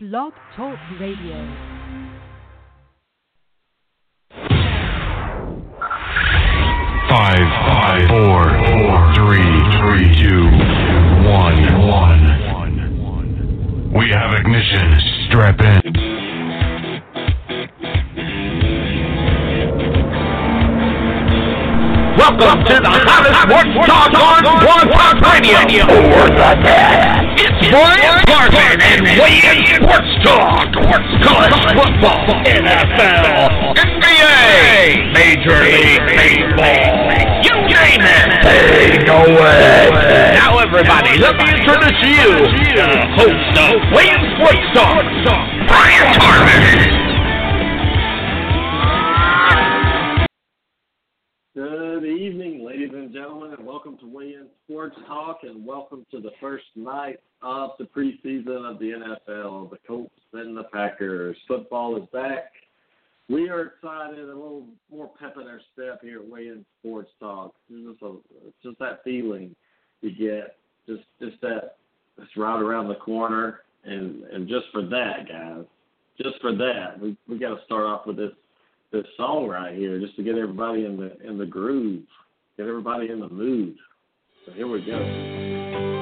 Blog Talk Radio. Five, five, four, four, three, three, two, one, one. We have ignition. Strap in. Welcome to the hottest sports talk on Blog Talk Radio. It's Brian Carson and Weigh In Sports Talk. College football, NFL, NBA, Major League Baseball. You name it. Take away. Now everybody, let me introduce you, the host of Weigh In Sports Talk, Brian Carson. Sports Talk, and welcome to the first night of the preseason of the NFL. The Colts and the Packers. Football is back. We are excited, a little more pep in our step here at In Sports Talk. It's just, a, it's just that feeling you get, just just that it's right around the corner, and and just for that, guys, just for that, we we got to start off with this this song right here just to get everybody in the in the groove, get everybody in the mood. So here we go.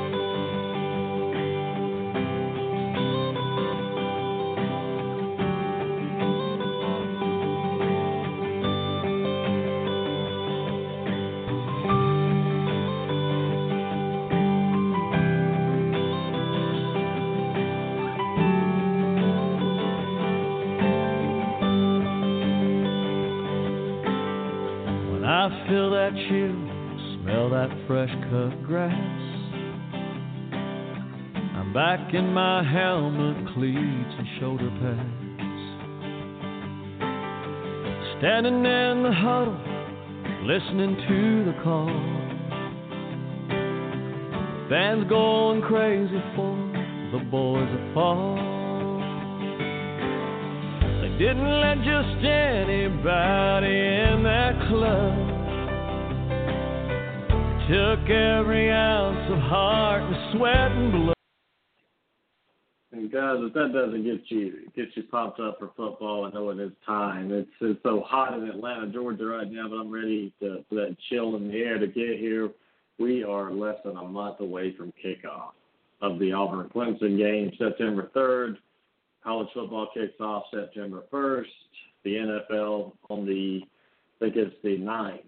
Fresh cut grass. I'm back in my helmet, cleats, and shoulder pads. Standing in the huddle, listening to the call. Fans going crazy for the boys that fall. They didn't let just anybody in that club. Took every ounce of heart and sweat and blood. And guys, if that doesn't get you get you pumped up for football, I know it is time. It's it's so hot in Atlanta, Georgia right now, but I'm ready to for that chill in the air to get here. We are less than a month away from kickoff of the Auburn Clemson game, September 3rd. College football kicks off September 1st. The NFL on the, I think it's the 9th.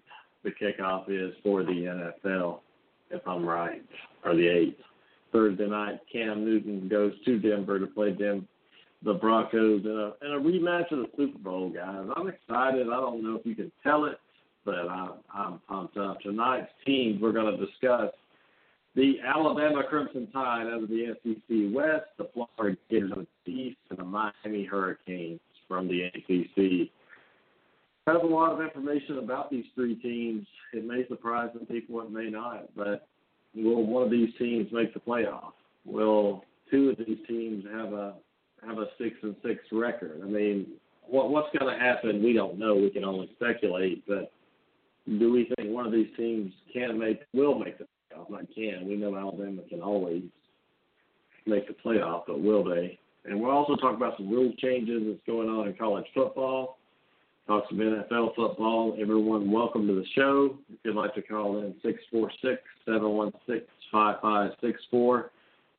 The kickoff is for the NFL, if I'm right, or the 8th. Thursday night, Cam Newton goes to Denver to play them, the Broncos in a, in a rematch of the Super Bowl, guys. I'm excited. I don't know if you can tell it, but I'm, I'm pumped up. Tonight's teams we're going to discuss the Alabama Crimson Tide out of the SEC West, the Florida Gators of the East, and the Miami Hurricanes from the ACC. Have a lot of information about these three teams. It may surprise some people, it may not, but will one of these teams make the playoff? Will two of these teams have a have a six and six record? I mean, what what's going to happen? We don't know. We can only speculate, but do we think one of these teams can make will make the playoff? Not can. We know Alabama can always make the playoff, but will they? And we'll also talk about some rule changes that's going on in college football. Talk some NFL football. Everyone, welcome to the show. If you'd like to call in six four six seven one six five five six four,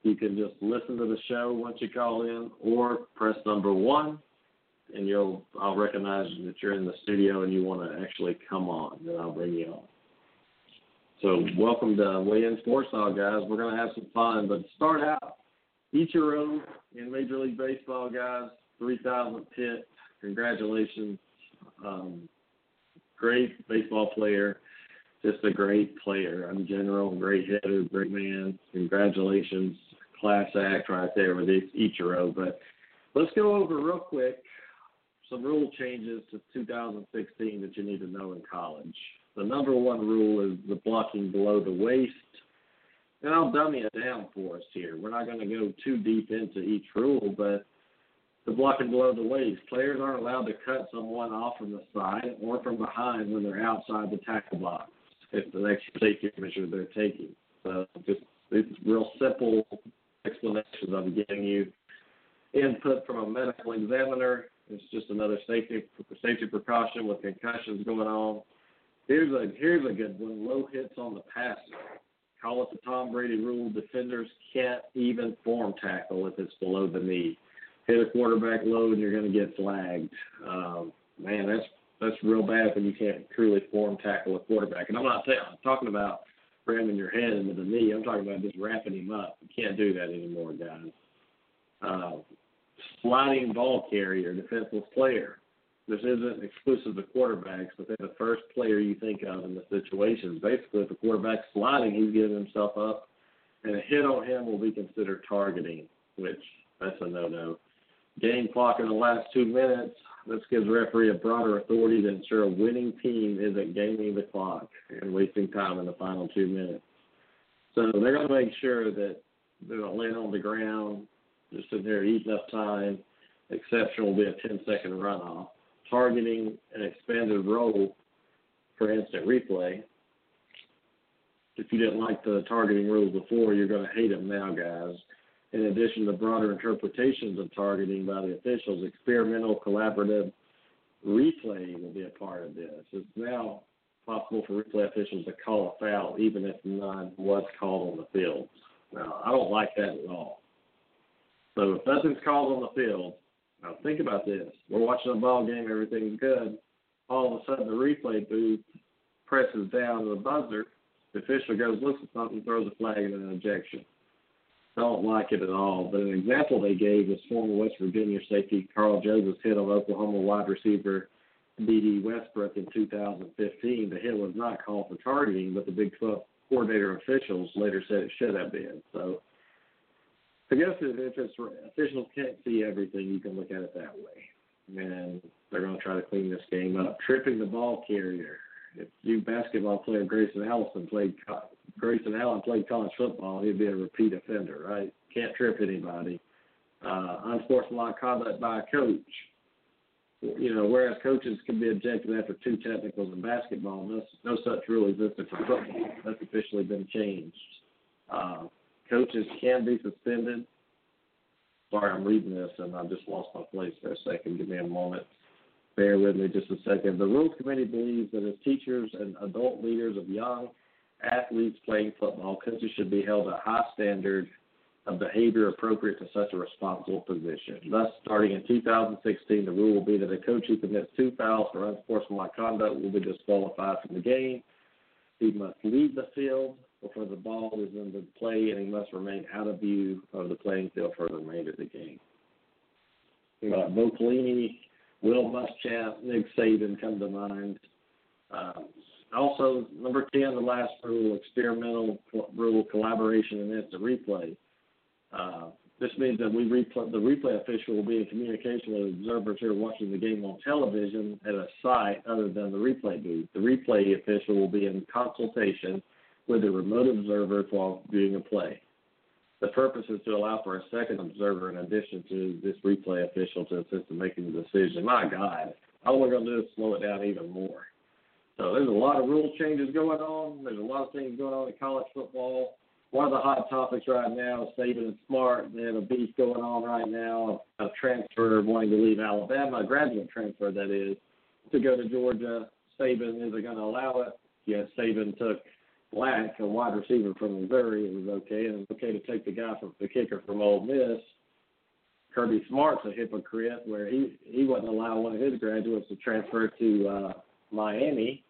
you can just listen to the show once you call in, or press number one, and you'll I'll recognize that you're in the studio and you want to actually come on, then I'll bring you on. So welcome to Weigh In Sports guys. We're gonna have some fun, but start out, Ichiro in Major League Baseball, guys. Three thousand hit. Congratulations. Um, great baseball player. Just a great player in general. Great hitter, great man. Congratulations. Class act right there with Ichiro. But let's go over real quick some rule changes to 2016 that you need to know in college. The number one rule is the blocking below the waist. And I'll dummy it down for us here. We're not going to go too deep into each rule, but the blocking below the waist. Players aren't allowed to cut someone off from the side or from behind when they're outside the tackle box. It's the next safety measure they're taking. So just it's real simple explanations I'm giving you. input from a medical examiner. It's just another safety safety precaution with concussions going on. Here's a here's a good one. Low hits on the passer. Call it the Tom Brady rule. Defenders can't even form tackle if it's below the knee. Hit a quarterback low and you're going to get flagged. Um, man, that's that's real bad when you can't truly form tackle a quarterback. And I'm not I'm talking about ramming your head into the knee. I'm talking about just wrapping him up. You can't do that anymore, guys. Uh, sliding ball carrier, defenseless player. This isn't exclusive to quarterbacks, but they're the first player you think of in the situations. Basically, if the quarterback's sliding, he's giving himself up, and a hit on him will be considered targeting, which that's a no-no. Game clock in the last two minutes. This gives referee a broader authority to ensure a winning team isn't gaming the clock and wasting time in the final two minutes. So they're going to make sure that they're not laying on the ground, just sitting there eating up time. Exception will be a 10 second runoff. Targeting an expanded role for instant replay. If you didn't like the targeting rule before, you're going to hate them now, guys. In addition to broader interpretations of targeting by the officials, experimental collaborative replay will be a part of this. It's now possible for replay officials to call a foul even if none was called on the field. Now, I don't like that at all. So if nothing's called on the field, now think about this. We're watching a ball game, everything's good. All of a sudden the replay booth presses down the buzzer. The official goes, looks at something, throws a flag and an ejection. Don't like it at all. But an example they gave was former West Virginia safety Karl Joseph's hit on Oklahoma wide receiver Dede Westbrook in 2015. The hit was not called for targeting, but the Big 12 coordinator officials later said it should have been. So I guess if it's officials can't see everything, you can look at it that way. And they're going to try to clean this game up. Tripping the ball carrier. If you basketball player Grayson Allison played Grayson Allen played college football, he'd be a repeat offender, right? Can't trip anybody. Uh, unsportsmanlike conduct by a coach. You know, whereas coaches can be ejected after two technicals in basketball, no, no such rule existed for football. That's officially been changed. Uh, coaches can be suspended. Sorry, I'm reading this and I just lost my place for a second. Give me a moment. Bear with me just a second. The Rules Committee believes that as teachers and adult leaders of young athletes playing football, coaches should be held to a high standard of behavior appropriate to such a responsible position. Thus, starting in 2016, the rule will be that a coach who commits two fouls for unsportsmanlike conduct will be disqualified from the game. He must leave the field before the ball is in the play, and he must remain out of view of the playing field for the remainder of the game. Uh, Bo Pelini, Will Muschamp, Nick Saban come to mind. Um, also, number 10, the last rule, experimental rule, collaboration and that's the replay. Uh, this means that we replay, the replay official will be in communication with observers who are watching the game on television at a site other than the replay booth. The replay official will be in consultation with the remote observer while viewing a play. The purpose is to allow for a second observer in addition to this replay official to assist in making the decision. My God, all we're going to do is slow it down even more. So there's a lot of rule changes going on. There's a lot of things going on in college football. One of the hot topics right now is Saban and Smart. They have a beef going on right now. A transfer wanting to leave Alabama, a graduate transfer that is, to go to Georgia. Saban isn't going to allow it. Yes, Saban took Black, a wide receiver from Missouri. It was okay, and it's okay to take the guy from the kicker from Ole Miss. Kirby Smart's a hypocrite, where he he wouldn't allow one of his graduates to transfer to uh, Miami.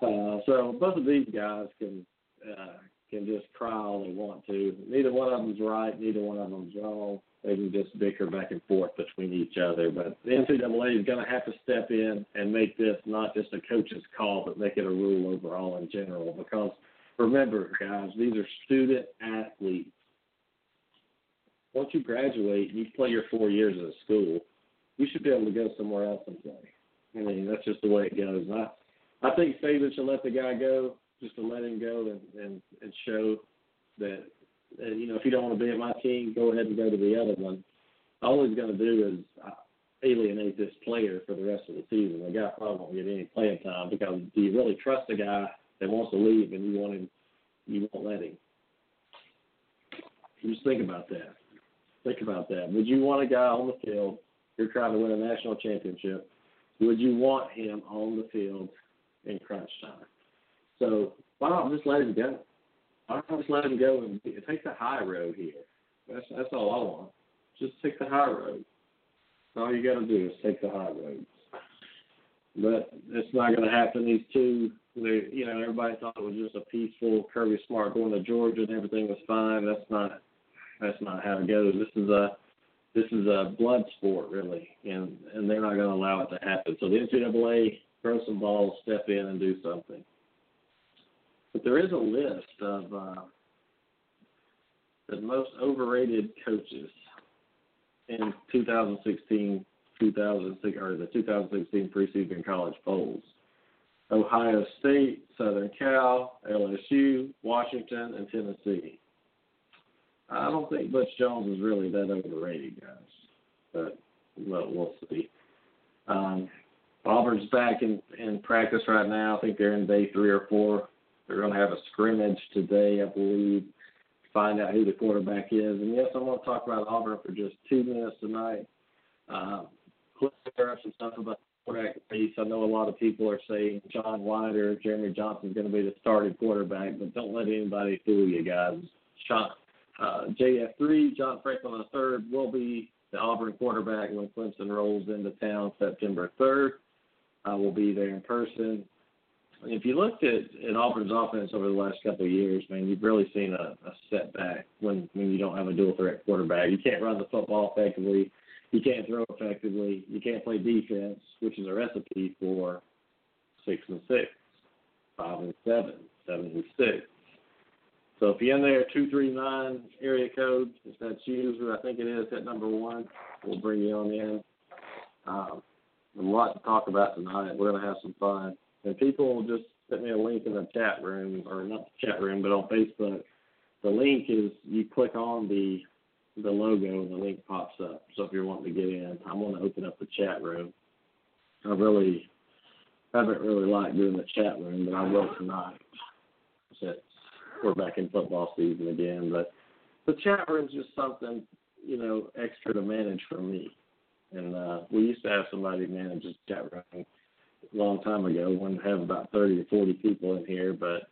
Uh, so both of these guys can uh, can just cry all they want to. Neither one of them's right. Neither one of them's wrong. They can just bicker back and forth between each other. But the NCAA is going to have to step in and make this not just a coach's call, but make it a rule overall in general. Because remember, guys, these are student athletes. Once you graduate and you play your four years at a school, you should be able to go somewhere else and play. I mean, that's just the way it goes. I, I think Saban should let the guy go, just to let him go and and, and show that you know, if you don't want to be at my team, go ahead and go to the other one. All he's going to do is uh, alienate this player for the rest of the season. The guy probably won't get any playing time because do you really trust a guy that wants to leave and you want him, you won't let him? Just think about that. Think about that. Would you want a guy on the field? You're trying to win a national championship. Would you want him on the field in crunch time? So why not just let him go? Why not just let him go and take the high road here? That's that's all I want. Just take the high road. All you got to do is take the high road. But it's not going to happen. These two, they, you know, everybody thought it was just a peaceful Kirby Smart going to Georgia and everything was fine. That's not that's not how it goes. This is a this is a blood sport really, and and they're not going to allow it to happen. So the NCAA throw some balls, step in, and do something. But there is a list of uh, the most overrated coaches in 2016, 2006, or the 2016 preseason college polls. Ohio State, Southern Cal, LSU, Washington, and Tennessee. I don't think Butch Jones is really that overrated, guys. But well, we'll see. Um, Auburn's back in in practice right now. I think they're in day three or four. They're going to have a scrimmage today, I believe, find out who the quarterback is. And yes, I want to talk about Auburn for just two minutes tonight. Uh, up some stuff about the quarterback piece. I know a lot of people are saying John White or Jeremy Johnson is going to be the starting quarterback, but don't let anybody fool you, guys. Sean, uh, JF3, John Franklin III will be the Auburn quarterback when Clemson rolls into town September 3rd. I will be there in person. If you looked at, at Auburn's offense over the last couple of years, man, you've really seen a, a setback when when you don't have a dual threat quarterback. You can't run the football effectively. You can't throw effectively. You can't play defense, which is a recipe for six and six, five and seven, seven and six. So if you're in there, 239 area code, if that's you, who I think it is, at number one, we'll bring you on in. Um, a lot to talk about tonight. We're going to have some fun. And people just send me a link in the chat room, or not the chat room, but on Facebook. The link is you click on the the logo and the link pops up. So if you're wanting to get in, I'm going to open up the chat room. I really haven't really liked doing the chat room, but I will tonight. Since we're back in football season again. But the chat room's just something, you know, extra to manage for me. And uh, we used to have somebody manage the chat room long time ago. When we have about thirty or forty people in here, but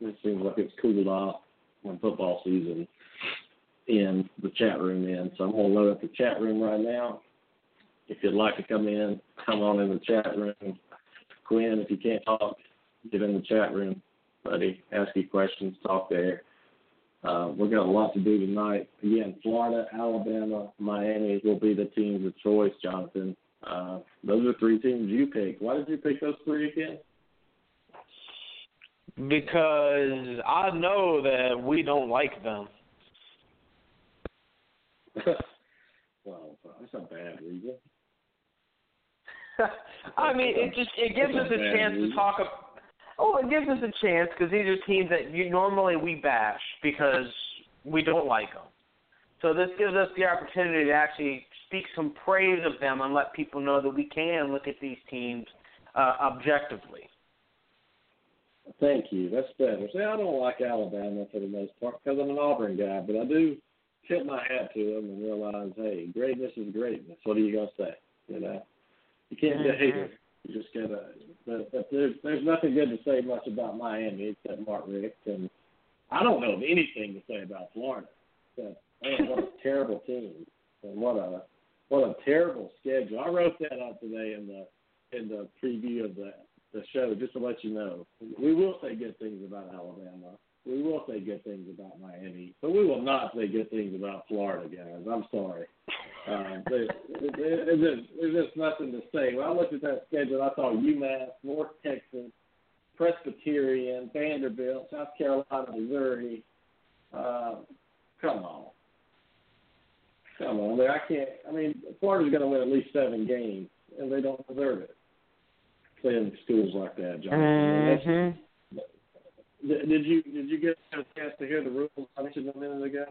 it seems like it's cooled off when football season in the chat room in. So I'm gonna load up the chat room right now. If you'd like to come in, come on in the chat room. Quinn, if you can't talk, get in the chat room buddy. Ask you questions, talk there. Uh, we've got a lot to do tonight. Again, Florida, Alabama, Miami will be the teams of choice, Jonathan. Uh, those are three teams you picked. Why did you pick those three again? Because I know that we don't like them. well, that's a bad reason. I mean, it just it gives us a chance to talk. About, Oh, it gives us a chance because these are teams that you normally we bash because we don't like them. So this gives us the opportunity to actually speak some praise of them and let people know that we can look at these teams uh, objectively. Thank you. That's better. See, I don't like Alabama for the most part because I'm an Auburn guy, but I do tip my hat to them and realize, hey, greatness is greatness. What are you gonna say? You know, you can't be a hater. You just gotta. But, but there's there's nothing good to say much about Miami except Mark Richt, and I don't know of anything to say about Florida. Man, what a terrible team, and what a what a terrible schedule. I wrote that up today in the in the preview of the the show just to let you know. We will say good things about Alabama. We will say good things about Miami, but we will not say good things about Florida, guys. I'm sorry. Um, there's, there's, just, there's just nothing to say. When I looked at that schedule, I saw UMass, North Texas, Presbyterian, Vanderbilt, South Carolina, Missouri. Uh, come on. Come on. I, I can't. I mean, Florida's going to win at least seven games, and they don't deserve it. Playing schools like that, John. Mm-hmm. Did you did you get a chance to hear the rules I mentioned a minute ago?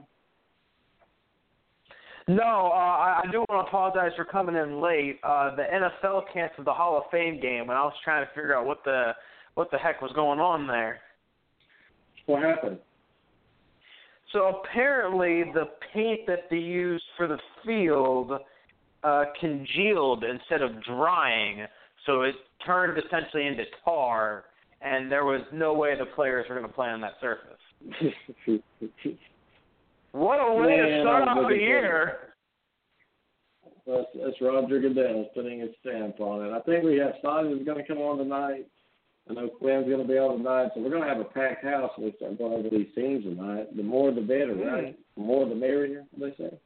No, uh, I, I do want to apologize for coming in late. Uh, the NFL canceled the Hall of Fame game, and I was trying to figure out what the what the heck was going on there. What happened? So apparently, the paint that they used for the field uh, congealed instead of drying, so it turned essentially into tar, and there was no way the players were going to play on that surface. What a way to Man, start I'm off the year! That's, that's Roger Goodell putting his stamp on it. I think we have Sonia's going to come on tonight. I know Quinn's going to be on tonight, so we're going to have a packed house when we start going over these teams tonight. The more the better, right? The more the merrier, they say.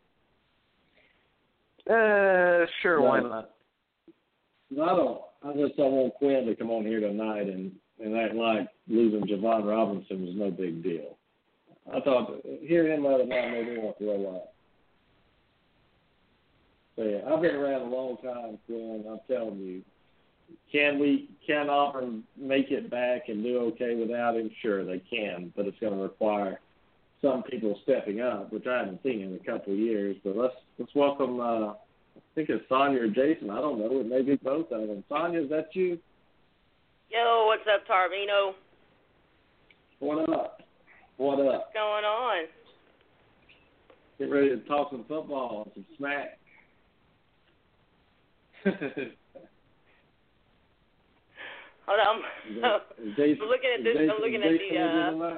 Uh, sure, why not? I don't. I just don't want Quinn to come on here tonight and and act like losing Jovon Robinson was no big deal. I thought hearing him the other night made me want to roll out. So yeah, I've been around a long time, Quinn. I'm telling you, can we can Auburn make it back and do okay without him? Sure, they can, but it's going to require some people stepping up, which I haven't seen in a couple of years. But let's let's welcome. Uh, I think it's Sonya or Jason. I don't know. It may be both of them. Sonya, is that you? Yo, what's up, Tarvino? What up? What up? What's going on? Get ready to talk some football, some smack. Hold on. Is Jason, I'm looking at this. Jason, I'm looking at the. Uh,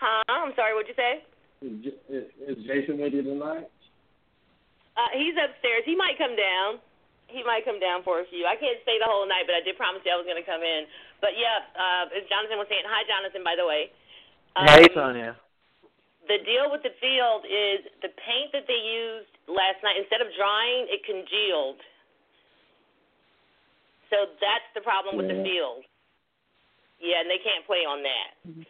huh? I'm sorry. What'd you say? Is, is, is Jason with you tonight? Uh, he's upstairs. He might come down. He might come down for a few. I can't stay the whole night, but I did promise you I was going to come in. But yeah, uh, as Jonathan was saying, hi Jonathan, by the way. Um, hey, Sonia. The deal with the field is the paint that they used last night. Instead of drying, it congealed. So that's the problem with the field. Yeah, and they can't play on that. Mm-hmm.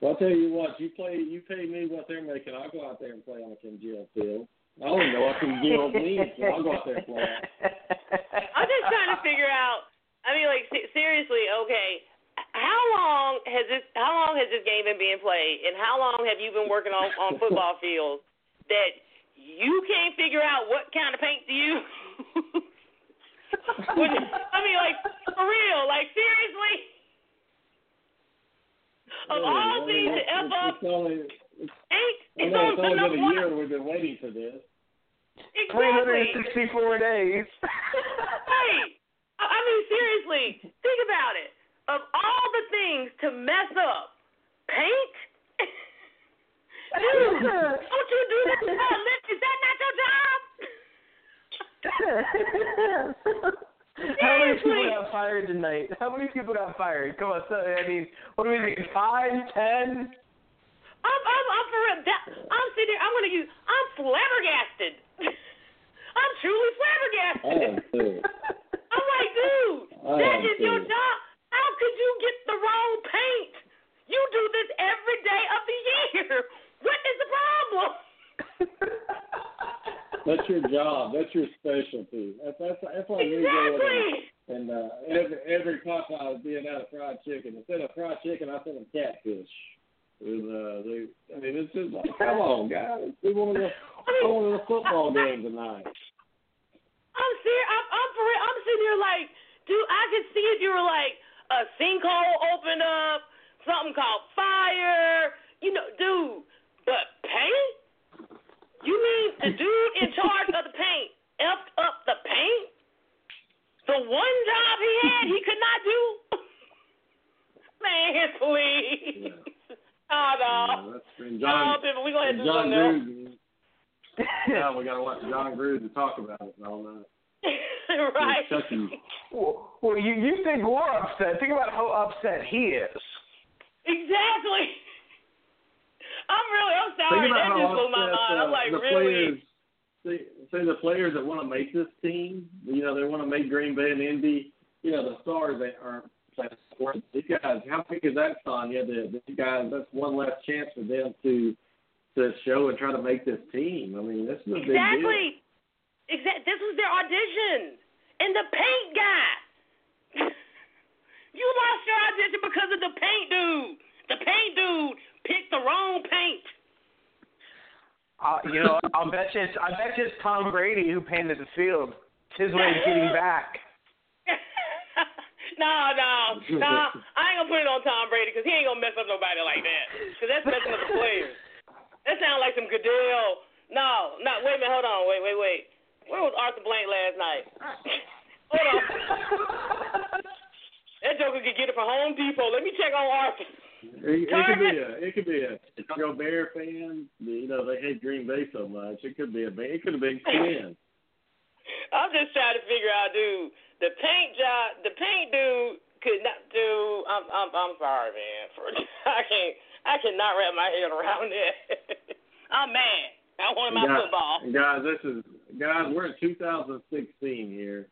Well, I'll tell you what. You play. You pay me what they're making. I'll go out there and play on a congealed field. I don't even know what congealed means, so I'll go out there and play. I'm just trying to figure out. I mean, like seriously, okay. How long has this? How long has this game been being played, and how long have you been working on on football fields that you can't figure out what kind of paint to use? When- I mean, like for real, like seriously. Of Yeah, all I mean, things to it's- F up It's only. It's, paint, I it's know it's only been a year one. we've been waiting for this. Exactly. 364 days. Right. I I mean, seriously, think about it. Of all the things to mess up, paint. Dude, don't you do that? Liz, Is that not your job? How many people got fired tonight? How many people got fired? Come on, so, I mean, what do we think? Five, ten? I'm, I'm, I'm for real. That, I'm sitting here. I'm gonna use. I'm flabbergasted. I'm truly flabbergasted. I'm like, dude, I that your job. How could you get the wrong paint? You do this every day of the year. What is the problem? That's your job. That's your specialty. That's that's that's why you go Exactly. and, and uh, every every Popeye is being out of fried chicken. Instead of fried chicken, I send them catfish. And, uh, they, I mean, it's just like, come on, guys. We want to go, go to the football game tonight. I'm serious. I'm, I'm for real. I'm sitting here like, dude, I could see if you were like a sinkhole opened up, something called fire. You know, dude. But paint? You mean the dude in charge of the paint effed up the paint? The one job he had, he could not do. Man, please. Oh no. Yeah, that's, and No, John, people, we gonna have to do John something else. Gruden. Now we got to watch Jon Gruden talk about it and all that. right. Well, well, you you think we're upset? Think about how upset he is. Exactly. I'm really, I'm sorry. That just blew my mind. I'm uh, like, the really? players. See, see the players that want to make this team. You know, they want to make Green Bay and Indy. You know, the stars they aren't playing sports. These guys, how big is that, Sonya? That these guys, that's one less chance for them to to show and try to make this team. I mean, this is a big deal. Exactly. Exactly. This was their audition. And the paint guy. you lost your audition because of the paint dude. The paint dude picked the wrong paint. Uh, you know, I'll bet you it's I bet you it's Tom Brady who painted the field. It's his way of getting back. no, no, no. I ain't gonna put it on Tom Brady because he ain't gonna mess up nobody like that. Because that's messing up the players. That sounds like some Goodell. No, no. Wait a minute. Hold on. Wait, wait, wait. Where was Arthur Blank last night? Hold on. that joker could get it from Home Depot. Let me check on Arthur. It, it could be a, it could be a Chicago Bear fan. You know they hate Green Bay so much. It could be a, it could have been Quinn. I'm just trying to figure out, dude. The paint job, the paint dude could not do. I'm, I'm, I'm sorry, man. For I can't, I cannot wrap my head around it. I'm mad. I want my guys, football. Guys, this is guys. We're in 2016 here,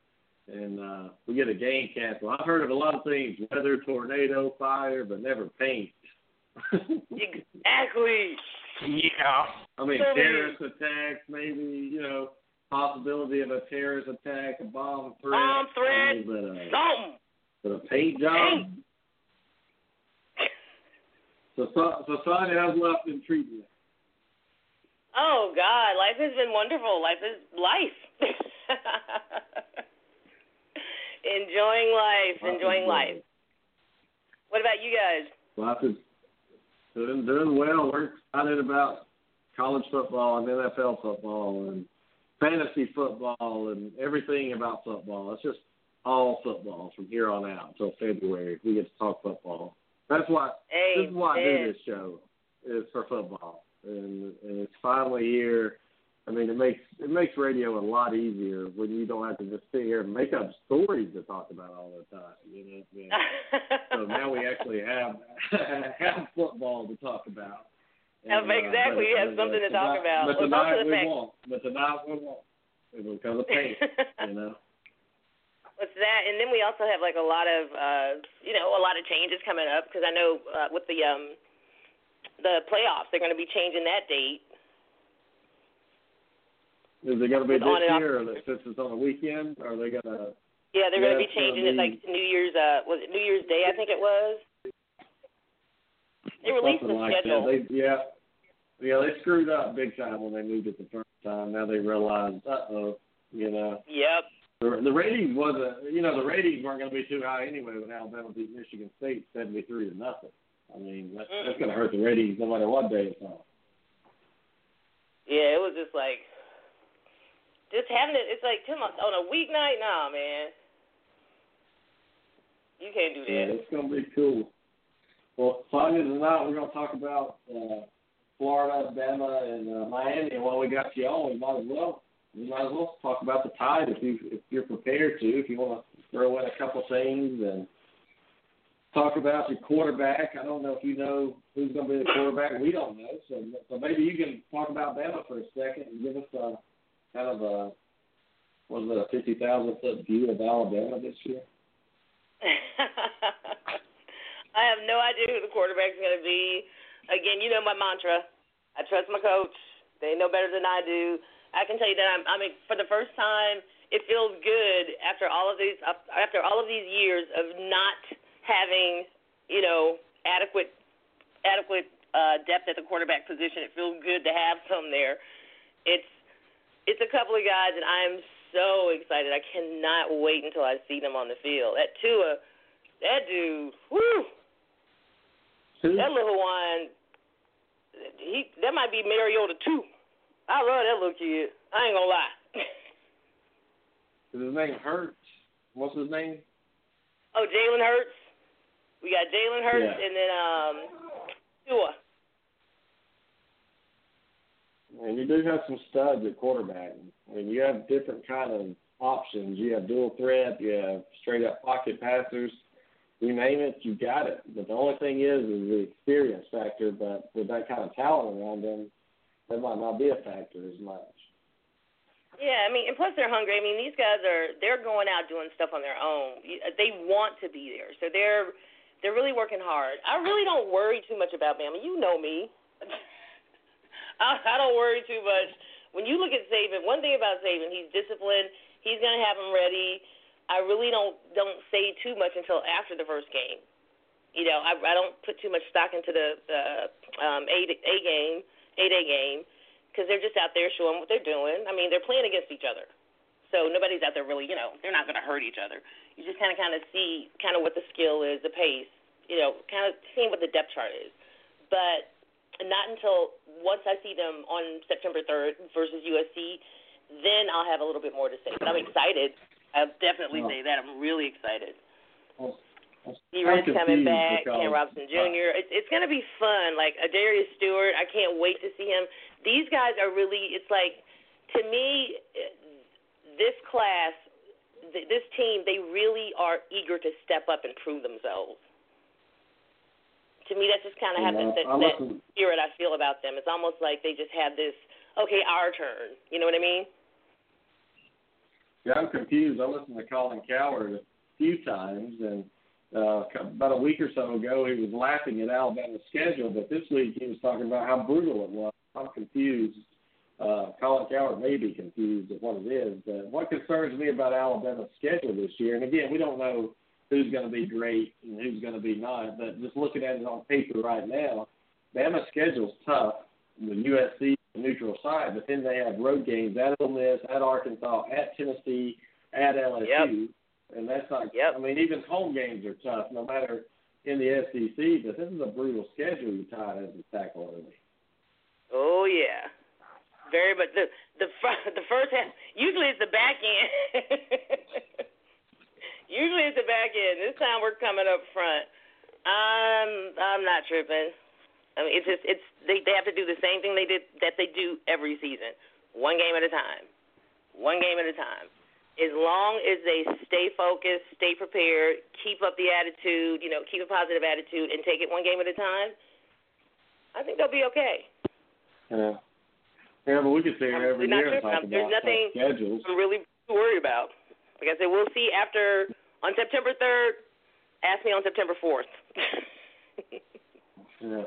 and uh, we get a game canceled. I've heard of a lot of things: weather, tornado, fire, but never paint. exactly. Yeah. I mean, So many- terrorist attacks, maybe you know, possibility of a terrorist attack, a bomb threat. Bomb threat. I mean, but, uh, Something. but a paint job. So, so, so Sonya, how's life been treating you? Oh God, life has been wonderful. Life is life. enjoying life, enjoying life. What about you guys? Life is doing doing well. We're excited about college football and NFL football and fantasy football and everything about football. It's just all football from here on out until February. We get to talk football. That's why Hey, this is why I do this show is for football, and and it's finally here. I mean, it makes it makes radio a lot easier when you don't have to just sit here and make up stories to talk about all the time. You know, yeah. so now we actually have have football to talk about. Have- exactly, we have something to talk about. But Well, tonight the we fact- won't. But tonight we won't. It will come to paint. you know. What's that? And then we also have like a lot of, uh, you know, a lot of changes coming up because I know uh, with the um, the playoffs, they're going to be changing that date. Is it going to be this year, or since it's on a weekend, or are they going to? Yeah, they're going to be changing it like New Year's. Uh, was it New Year's Day? I think it was. They released Something the like schedule. That. They, yeah, yeah, they screwed up big time when they moved it the first time. Now they realize, uh oh, you know, Yep. the, the ratings wasn't, you know, the ratings weren't going to be too high anyway when Alabama beat Michigan State seventy three to nothing. I mean, that, that's going to hurt the ratings no matter what day it's on. Yeah, it was just like, just having it. It's like Tim on a weeknight. Nah, man. You can't do Yeah, that. it's going to be cool. Well, finally tonight we're going to talk about uh, Florida, Alabama, and uh, Miami. And while we got you on, we might as well we might as well talk about the Tide if you if you're prepared to. If you want to throw in a couple things and talk about your quarterback. I don't know if you know who's going to be the quarterback. We don't know, so so maybe you can talk about Bama for a second and give us a kind of a what is it a fifty thousand foot view of Alabama this year. I have no idea who the quarterback's going to be. Again, you know my mantra. I trust my coach. They know better than I do. I can tell you that I'm. I mean, for the first time, it feels good after all of these after all of these years of not having, you know, adequate adequate uh, depth at the quarterback position. It feels good to have some there. It's it's a couple of guys, and I'm so excited. I cannot wait until I see them on the field. That Tua, that dude, whoo, Who? that little one, he that might be Mariota too. I love that little kid. I ain't gonna lie. Is his name Hurts? What's his name? oh, Jalen Hurts. We got Jalen Hurts, Yeah. and then um, Tua. And you do have some studs at quarterback. I mean, you have different kind of options. You have dual threat. You have straight up pocket passers. You name it, you got it. But the only thing is, is the experience factor. But with that kind of talent around them, that might not be a factor as much. Yeah, I mean, and plus they're hungry. I mean, these guys are they're going out doing stuff on their own. They want to be there, so they're they're really working hard. I really don't worry too much about Bama. You know me. I, don't worry too much. When you look at Saban, one thing about Saban, he's disciplined. He's gonna have them ready. I really don't don't say too much until after the first game. You know, I I don't put too much stock into the the um, a a game, eight A game, because they're just out there showing what they're doing. I mean, they're playing against each other, So nobody's out there really, you know, they're not going to hurt each other. You just kind of kind of see kind of what the skill is, the pace, you know, kind of seeing what the depth chart is. But not until once I see them on September 3rd versus USC, then I'll have a little bit more to say. But I'm excited. I'll definitely Well- say that. I'm really excited. Well, D. I'm Ridge coming back, because- Ken Robinson Jr. It's it's gonna be fun. Like Darius Stewart, I can't wait to see him. These guys are really. It's like to me, this class, th- this team, they really are eager to step up and prove themselves. To me, that's just kind of Yeah, that, that, I that listen- spirit I feel about them. It's almost like they just have this. Okay, our turn. You know what I mean? Yeah, I'm confused. I listened to Colin Cowherd a few times, and uh, about a week or so ago, he was laughing at Alabama's schedule, but this week he was talking about how brutal it was. I'm confused. Uh, Colin Cowherd may be confused at what it is, but what concerns me about Alabama's schedule this year, and again, we don't know who's going to be great and who's going to be not, but just looking at it on paper right now, Bama's schedule's tough. The USC neutral side, but then they have road games at Ole Miss, at Arkansas, at Tennessee, at LSU, and that's not. Yep. I mean, even home games are tough, no matter in the SEC. But this is a brutal schedule you tied as a tackle early. Oh yeah, very much. The the the first half. Usually it's the back end. usually it's the back end. This time we're coming up front. I'm I'm not tripping. I mean, it's just it's they they have to do the same thing they did that they do every season, one game at a time, one game at a time. As long as they stay focused, stay prepared, keep up the attitude, you know, keep a positive attitude, and take it one game at a time, I think they'll be okay. Yeah. Yeah, but we could here every year tripping. talk I'm- there's nothing- schedules. I'm really worried about. Like I said, we'll see after on September 3rd. Ask me on September 4th. Yeah.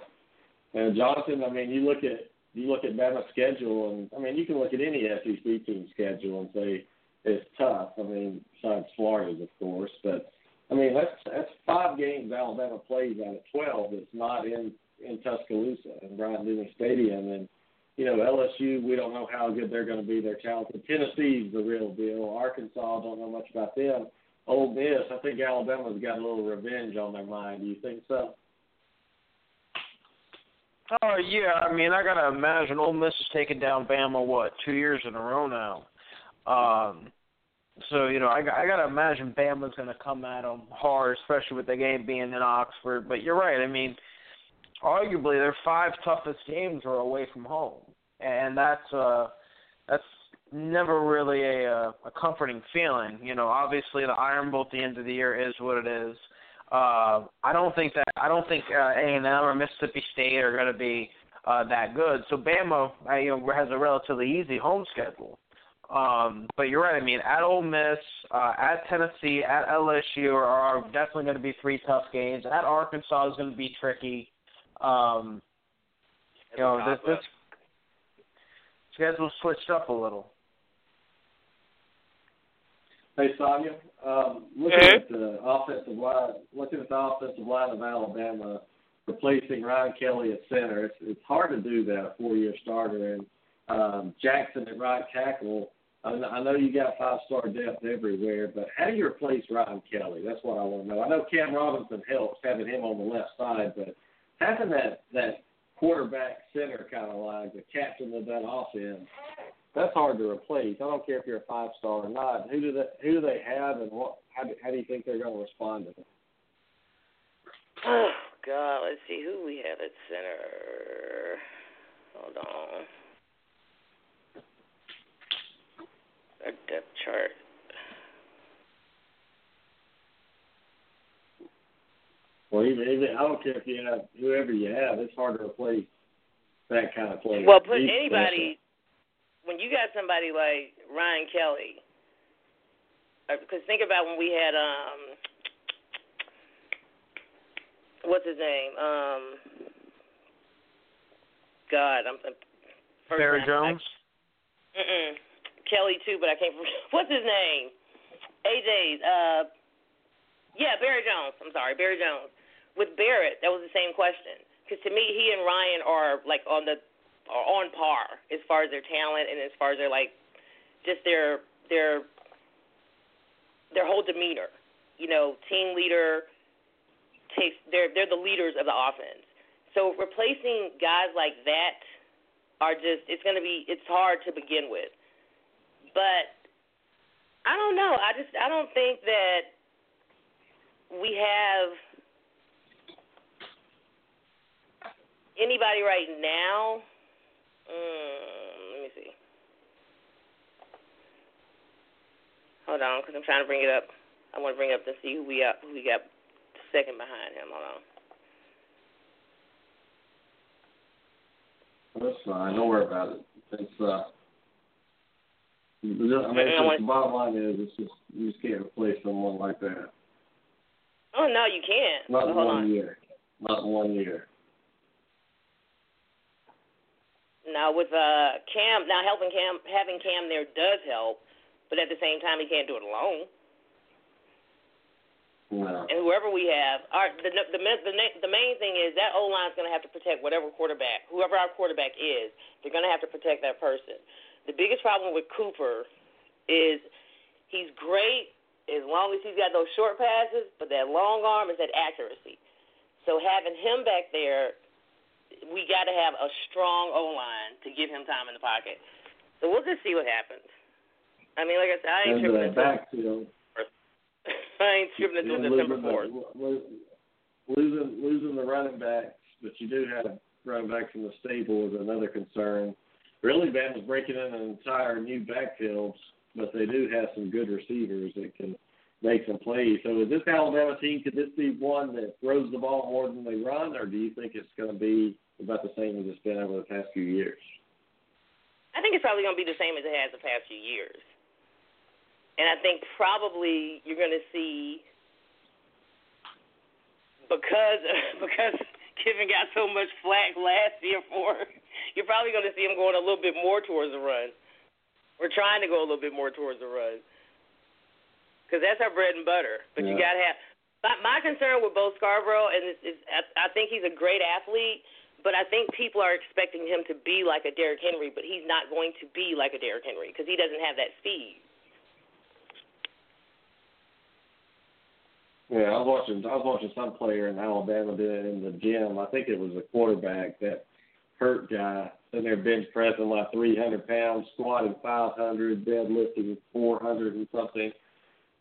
And Jonathan, I mean, you look at you look at Bama's schedule, and I mean, you can look at any SEC team schedule and say it's tough. I mean, besides Florida's, of course, but I mean that's that's five games Alabama plays out of twelve. That's not in in Tuscaloosa and Bryant Denny Stadium, and you know LSU. We don't know how good they're going to be. They're talented. Tennessee's the real deal. Arkansas, don't know much about them. Ole Miss, I think Alabama's got a little revenge on their mind. Do you think so? Oh yeah, I mean I gotta imagine Ole Miss has taken down Bama what two years in a row now. Um, so you know I, I gotta imagine Bama's gonna come at them hard, especially with the game being in Oxford. But you're right. I mean, arguably their five toughest games are away from home, and that's uh that's never really a uh, a comforting feeling. You know, obviously the Iron Bowl at the end of the year is what it is. Uh, I don't think that I don't think uh, A and M or Mississippi State are going to be uh, that good. So Bama, uh, you know, has a relatively easy home schedule. Um, but you're right. I mean, at Ole Miss, uh, at Tennessee, at LSU are, are definitely going to be three tough games. At Arkansas is going to be tricky. Um, you know, this, this schedule switched up a little. Hey Sonia, um, looking Mhm. at the offensive line, looking at the offensive line of Alabama, replacing Ryan Kelly at center, it's, it's hard to do that, a four-year starter, and um, Jackson at right tackle. I I know you got five-star depth everywhere, but how do you replace Ryan Kelly? That's what I want to know. I know Cam Robinson helps having him on the left side, but having that that quarterback center kind of like the captain of that offense that's hard to replace. I don't care if you're a five star or not. Who do they who do they have, and what? How do, how do you think they're going to respond to them? oh God, let's see who we have at center. Hold on. Our depth chart. Well, even, even I don't care if you have whoever you have. It's hard to replace that kind of player. Well, put He's anybody when you got somebody like Ryan Kelly. Because think about when we had um, what's his name? Um, God, I'm. I'm first Barry I- Jones. Mm-mm. Kelly too, but I can't. What's his name? AJ's. Uh, yeah, Barrett Jones. I'm sorry, Barrett Jones. With Barrett, that was the same question. Because to me, he and Ryan are like on the are on par as far as their talent and as far as their like just their their their whole demeanor. You know, team leader takes they're they're the leaders of the offense. So replacing guys like that are just it's going to be it's hard to begin with. But I don't know. I just I don't think that we have anybody right now. Mm, let me see. Hold on, because I'm trying to bring it up. I want to bring it up to see who we got. Who we got second behind him. Hold on. That's fine. Don't worry about it. It's uh. I mean, the bottom line is, it's just you just can't replace someone like that. Oh no, you can't. Not in one on. year. Not in one year. Now with uh Cam, now helping Cam, having Cam there does help, but at the same time he can't do it alone. No. And whoever we have, our the the the, the, the main thing is that O line's going to have to protect whatever quarterback, whoever our quarterback is. They're going to have to protect that person. The biggest problem with Cooper is he's great as long as he's got those short passes, but that long arm is that accuracy. So having him back there, we got to have a strong O line to give him time in the pocket. So we'll just see what happens. I mean, like I said, I ain't tripping until backfield. I ain't tripping until Yeah, September losing the- fourth. Losing losing the running backs, but you do have running backs in the stable is another concern. Really, Bama's breaking in an entire new backfield, but they do have some good receivers that can make some plays. So, is this Alabama team? Could this be one that throws the ball more than they run, or do you think it's going to be about the same as it's been over the past few years? I think it's probably going to be the same as it has the past few years. And I think probably you're going to see because because Kiffin got so much flack last year for, you're probably going to see him going a little bit more towards the run. We're trying to go a little bit more towards the run because that's our bread and butter. But you got to have. My, my concern with Bo Scarborough, and it's, it's, I, I think he's a great athlete, but I think people are expecting him to be like a Derrick Henry, but he's not going to be like a Derrick Henry because he doesn't have that speed. Yeah, I was watching. I was watching some player in Alabama doing it in the gym. I think it was a quarterback that hurt guy sitting there bench pressing like 300 pounds, squatting 500, deadlifting 400 and something.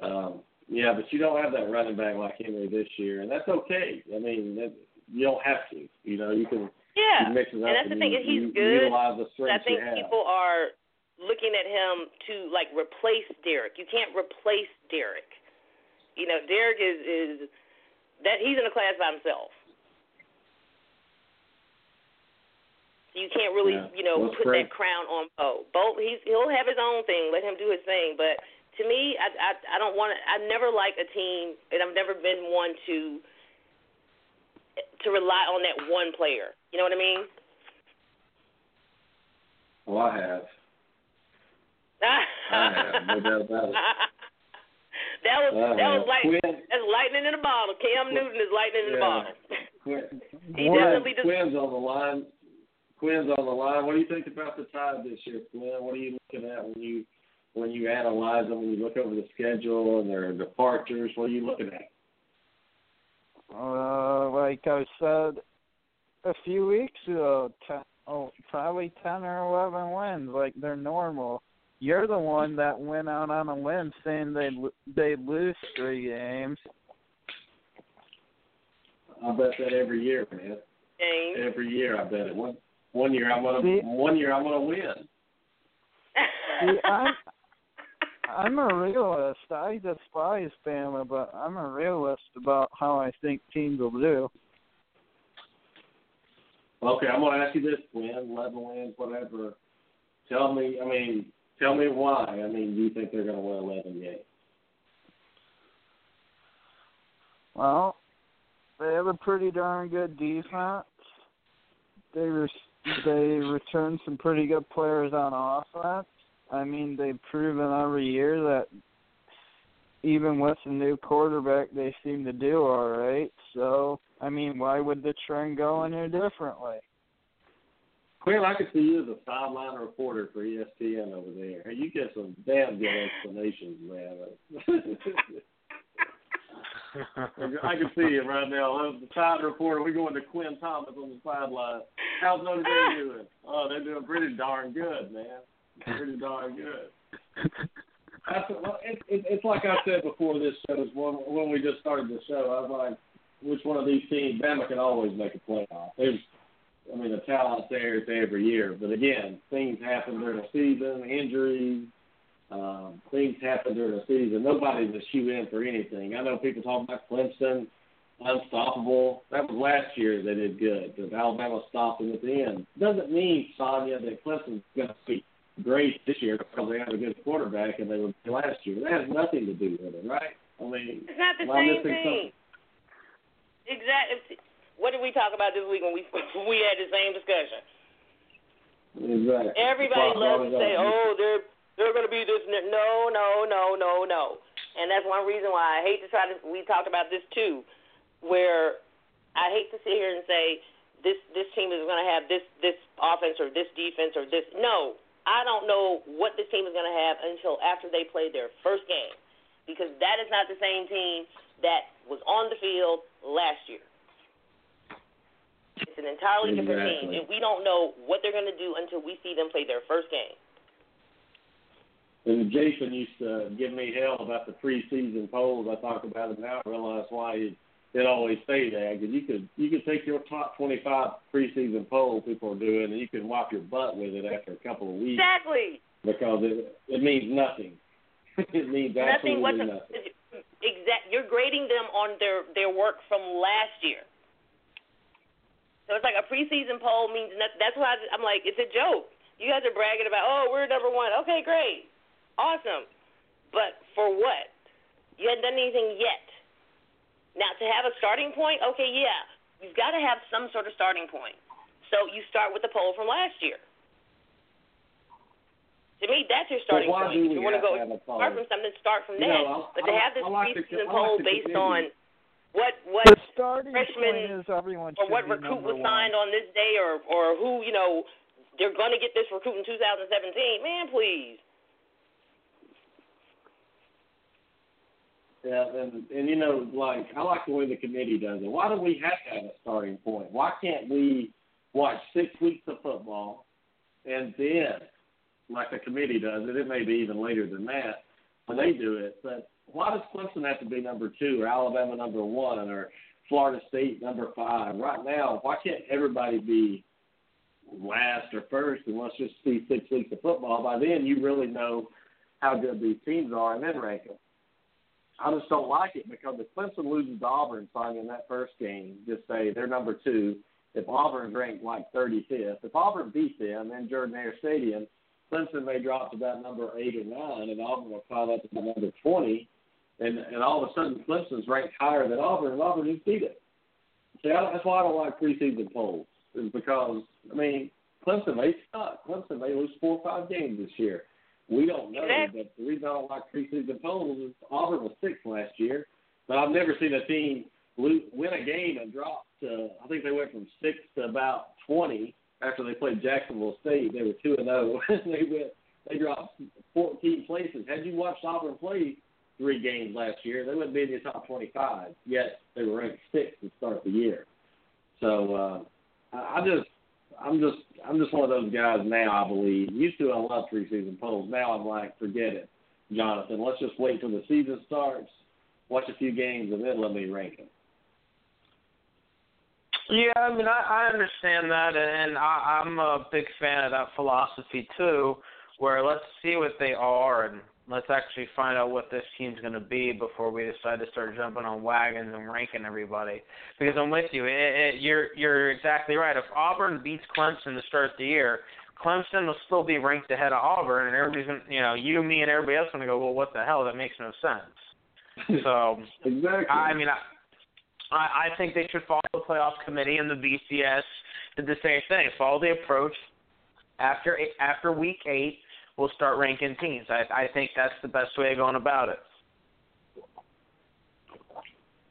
Um, yeah, but you don't have that running back like Henry this year, and that's okay. I mean, that, you don't have to. You know, you can Yeah, you mix it up and that's the and thing you, is he's you good. Utilize the I think you have. people are looking at him to like replace Derrick. You can't replace Derrick. You know, Derrick is is that he's in a class by himself. So you can't really, Yeah. you know, Well, put great. that crown on Bo. Bo, he's he'll have his own thing. Let him do his thing. But to me, I I, I don't want to. I never like a team, and I've never been one to to rely on that one player. You know what I mean? Well, I have. I have, no doubt about it. that was I that was like Quinn, that's lightning in a bottle. Cam Newton is lightning in a Yeah. bottle. Quinn, He Quinn, definitely does. Quinn's on the line. Quinn's on the line. What do you think about the Tide this year, Quinn? What are you looking at when you when you analyze them? When you look over the schedule and their departures, what are you looking at? Uh, like I said a few weeks ago, ten, oh, probably 10 or 11 wins, like they're normal. You're the one that went out on a limb saying they they lose three games. I bet that every year, man. James. Every year, I bet it. One one year I'm gonna See- one year I'm gonna win. See, I'm I'm a realist. I despise Bama, but I'm a realist about how I think teams will do. Okay, I'm gonna ask you this, Quinn. Eleven wins, whatever. Tell me. I mean, tell me why. I mean, do you think they're gonna win eleven games? Well, they have a pretty darn good defense. They re- they return some pretty good players on offense. I mean, they've proven every year that even with a new quarterback, they seem to do all right. So, I mean, why would the trend go any differently? Quinn, I could see you as a sideline reporter for ESPN over there. You get some damn good explanations, man. I can see you right now. I'm the side reporter. We're going to Quinn Thomas on the sideline. How's Notre Dame doing? Oh, they're doing pretty darn good, man. Pretty darn good. That's, well, it, it, it's like I said before this show, is when, when we just started the show, I was like, which one of these teams, Bama can always make a playoff. There's, I mean, the talent's there, every year. But again, things happen during the season, injuries, um, things happen during the season. Nobody's a shoe in for anything. I know people talk about Clemson, unstoppable. That was last year they did good. But Alabama stopped them at the end. Doesn't mean, Sonya, that Clemson's going to be great this year because they have a good quarterback and they were last year. That has nothing to do with it, right? I mean, It's not the same thing. Exactly. What did we talk about this week when we we had the same discussion? Exactly. Everybody loves to say. "Oh, they're they're going to be this." No, no, no, no, no. And that's one reason why I hate to try to. We talked about this too, where I hate to sit here and say this this team is going to have this this offense or this defense or this. No, I don't know what this team is going to have until after they play their first game, because that is not the same team that was on the field last year. It's an entirely different team, and we don't know what they're going to do until we see them play their first game. And Jason used to give me hell about the preseason polls. I talk about it now. I realize why it, it always say that because you could you could take your top 25 preseason poll people are doing, and you can wipe your butt with it after a couple of weeks Exactly. because it it means nothing. it means Nothing absolutely whatsoever. nothing. Exact. You're grading them on their their work from last year. So it's like a preseason poll means nothing. That's why I'm like, it's a joke. You guys are bragging about, oh, we're number one. Okay, great, awesome. But for what? You hadn't done anything yet. Now to have a starting point, okay, yeah, you've got to have some sort of starting point. So you start with the poll from last year. To me, that's your starting point. If you want to go to have a poll? start from something, start from You that. know, but to I- have this I like preseason I poll the based on what what The starting freshman is everyone or what recruit number was one. signed on this day or or who you know they're going to get this recruit in 2017. Man, please. Yeah, and and you know, like I like the way the committee does it. Why do we have to have a starting point? Why can't we watch six weeks of football and then, like the committee does it, it may be even later than that when they do it. But why does Clemson have to be number two or Alabama number one or Florida State number five? Right now, why can't everybody be last or first and let's just see six weeks of football? By then, you really know how good these teams are and then rank them. I just don't like it because if Clemson loses to Auburn, Sonya, in that first game, just say they're number two. If Auburn's ranked like 35th, if Auburn beats them in Jordan Hare Stadium, Clemson may drop to about number eight or nine, and Auburn will climb up to about number 20, and and all of a sudden Clemson's ranked higher than Auburn, and Auburn just beat it. See, I, that's why I don't like preseason polls, is because I mean Clemson may suck. Clemson may lose four or five games this year. We don't know, Exactly. but the reason I don't like preseason polls is Auburn was sixth last year, but I've never seen a team win a game and drop to. I think they went from six to about twenty after they played Jacksonville State. They were two and zero. they went. They dropped fourteen places. Had you watched Auburn play three games last year, they wouldn't be in the top twenty-five. Yet they were ranked sixth to start the year. So uh, I just I'm just I'm just one of those guys now. I believe used to I love preseason polls. Now I'm like, forget it, Jonathan. Let's just wait till the season starts, watch a few games, and then let me rank them. Yeah, I mean, I, I understand that, and I, I'm a big fan of that philosophy too. Where let's see what they are, and let's actually find out what this team's going to be before we decide to start jumping on wagons and ranking everybody. Because I'm with you, it, it, you're you're exactly right. If Auburn beats Clemson to start the year, Clemson will still be ranked ahead of Auburn, and everybody's gonna, you know, you, me, and everybody else going to go, well, what the hell? That makes no sense. So. exactly. I mean, I, I I think they should follow the playoff committee and the BCS did the same thing. Follow the approach. After after week eight, we'll start ranking teams. I I think that's the best way of going about it.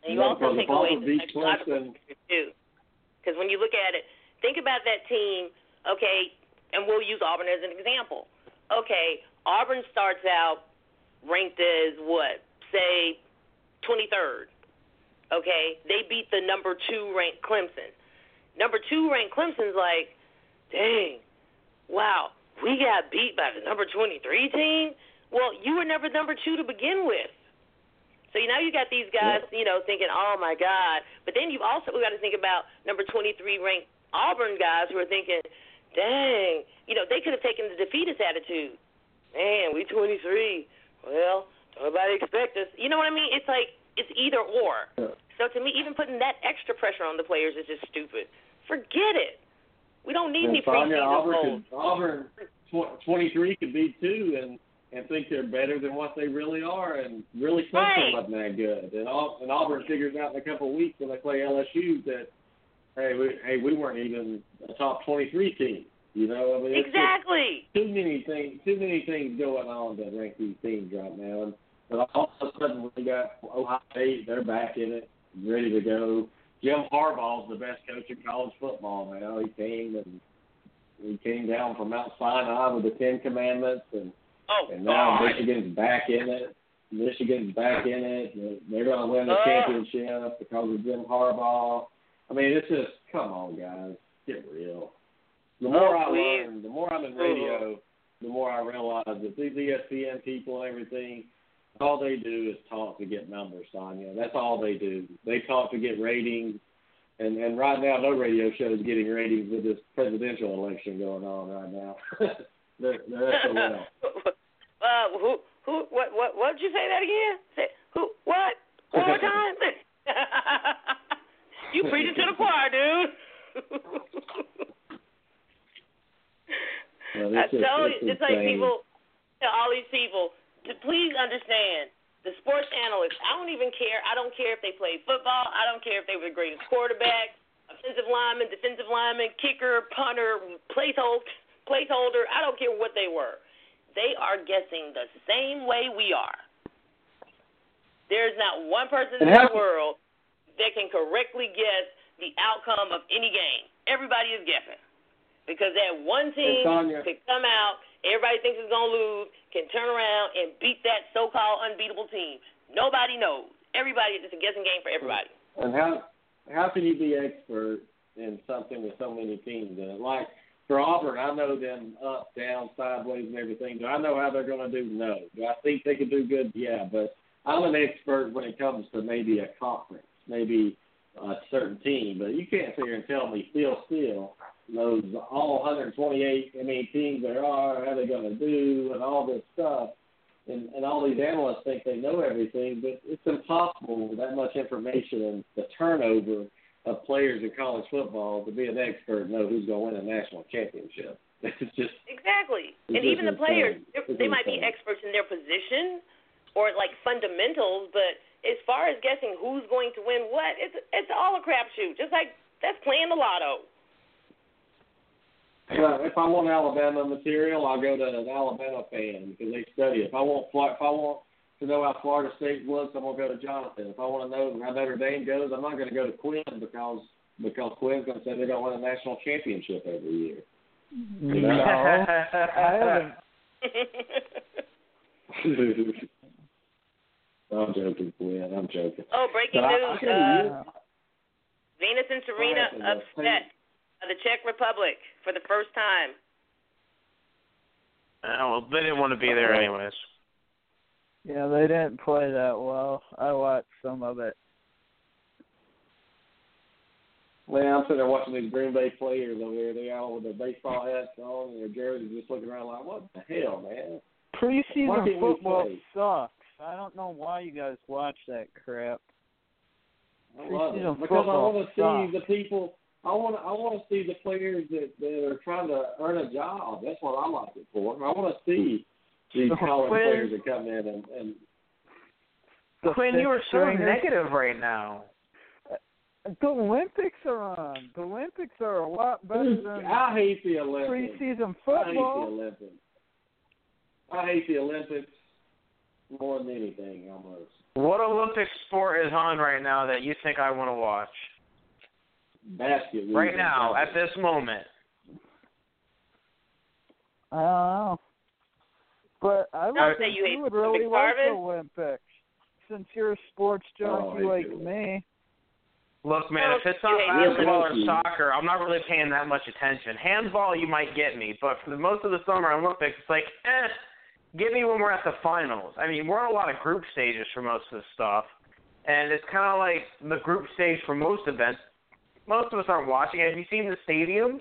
And you Yeah, also because take if Auburn away the beats psychological too. Because when you look at it, think about that team Okay, and we'll use Auburn as an example. Okay, Auburn starts out ranked as what? Say 23rd. Okay, they beat the number two ranked Clemson. Number two ranked Clemson's like, dang, wow, we got beat by the number 23 team. Well, you were never number two to begin with. So now you got these guys, you know, thinking, oh my God. But then you've also got to think about number 23 ranked Auburn guys who are thinking, dang, you know, they could have taken the defeatist attitude. Man, we 23. Well, don't nobody expect us. You know what I mean? It's like it's either or. So to me, even putting that extra pressure on the players is just stupid. Forget it. We don't need And any preseason Auburn, could, Auburn tw- 23 could be two and and think they're better than what they really are, and really Clemson Right. wasn't that good. And, Au- and Auburn figures out in a couple of weeks when they play LSU that hey, we hey we weren't even a top 23 team. You know, I mean, Exactly. too many things, too many things going on to rank these teams right now. And but all of a sudden we got Ohio State, they're back in it, ready to go. Jim Harbaugh's the best coach in college football now. He came and he came down from Mount Sinai with the Ten Commandments, and Oh and now God. Michigan's back in it. Michigan's back in it. They're going to win the Ugh. championship because of Jim Harbaugh. I mean, it's just come on, guys, get real. The oh, more Oh, I please. learn, the more I'm in radio, oh. the more I realize that these ESPN people and everything, all they do is talk to get numbers, Sonya. That's all they do. They talk to get ratings. And and right now, no radio show is getting ratings with this presidential election going on right now. they're, they're SOL. uh, who, who, what, what, what did you say that again? Say, who, what? One more time. you preaching to the choir, dude. Well, I tell you, it's like people, all these people, please understand, the sports analysts, I don't even care. I don't care if they played football. I don't care if they were the greatest quarterback, offensive lineman, defensive lineman, kicker, punter, placeholder, placeholder. I don't care what they were. They are guessing the same way we are. There's not one person in the world that can correctly guess the outcome of any game. Everybody is guessing. Because that one team could come out, everybody thinks it's going to lose, can turn around and beat that so called unbeatable team. Nobody knows. Everybody, it's a guessing game for everybody. And how how can you be expert in something with so many teams in it? Like for Auburn, I know them up, down, sideways, and everything. Do I know how they're going to do? No. Do I think they can do good? Yeah. But I'm an expert when it comes to maybe a conference, maybe a certain team. But you can't sit here and tell me Phil Steele knows all 128 how many teams there are, how they're going to do, and all this stuff. And, and all these analysts think they know everything, but it's impossible with that much information and the turnover of players in college football to be an expert and know who's going to win a national championship. It's just Exactly. It's and just even the players, It's might be experts in their position or like fundamentals, but as far as guessing who's going to win what, it's it's all a crapshoot. Just like that's playing the lotto. Well, if I want Alabama material, I'll go to an Alabama fan because they study. it. If I want if I want to know how Florida State looks, I'm gonna go to Jonathan. If I want to know how Notre Dame goes, I'm not going to go to Quinn because because Quinn's going to say they're going to win a national championship every year. No, I haven't. I'm joking, Quinn. I'm joking. oh, breaking But I- I news. Uh, Venus and Serena? Upset by the Czech Republic for the first time. Uh, well, they didn't want to be there anyways. Yeah, they didn't play that well. I watched some of it. Man, I'm sitting there watching these Green Bay players over there. They all with their baseball hats on and their jerseys, just looking around like, what the hell, man? Preseason football sucks. I don't know why you guys watch that crap. I love it because I football want to see sucks. the people. I want to. I want to see the players that that are trying to earn a job. That's what I like it for. I want to see these So college Quinn- players that come in and and Quinn, you were so fifth-stringers- negative right now. The Olympics are on. The Olympics are a lot better than I hate the Olympics. preseason football. I hate the. Olympics. I hate the Olympics more than anything, almost. What Olympic sport is on right now that you think I want to watch? Basket. Right now, at this moment. I don't know. But I would Don't say think you would really like the Olympics, since you're a sports junkie Oh, like do. me. Look, man, if it's You not basketball or soccer, I'm not really paying that much attention. Handball, you might get me, but for the most of the Summer Olympics, it's like, eh, get me when we're at the finals. I mean, we're on a lot of group stages for most of the stuff, and it's kind of like the group stage for most events. Most of us aren't watching. Have you seen the stadiums?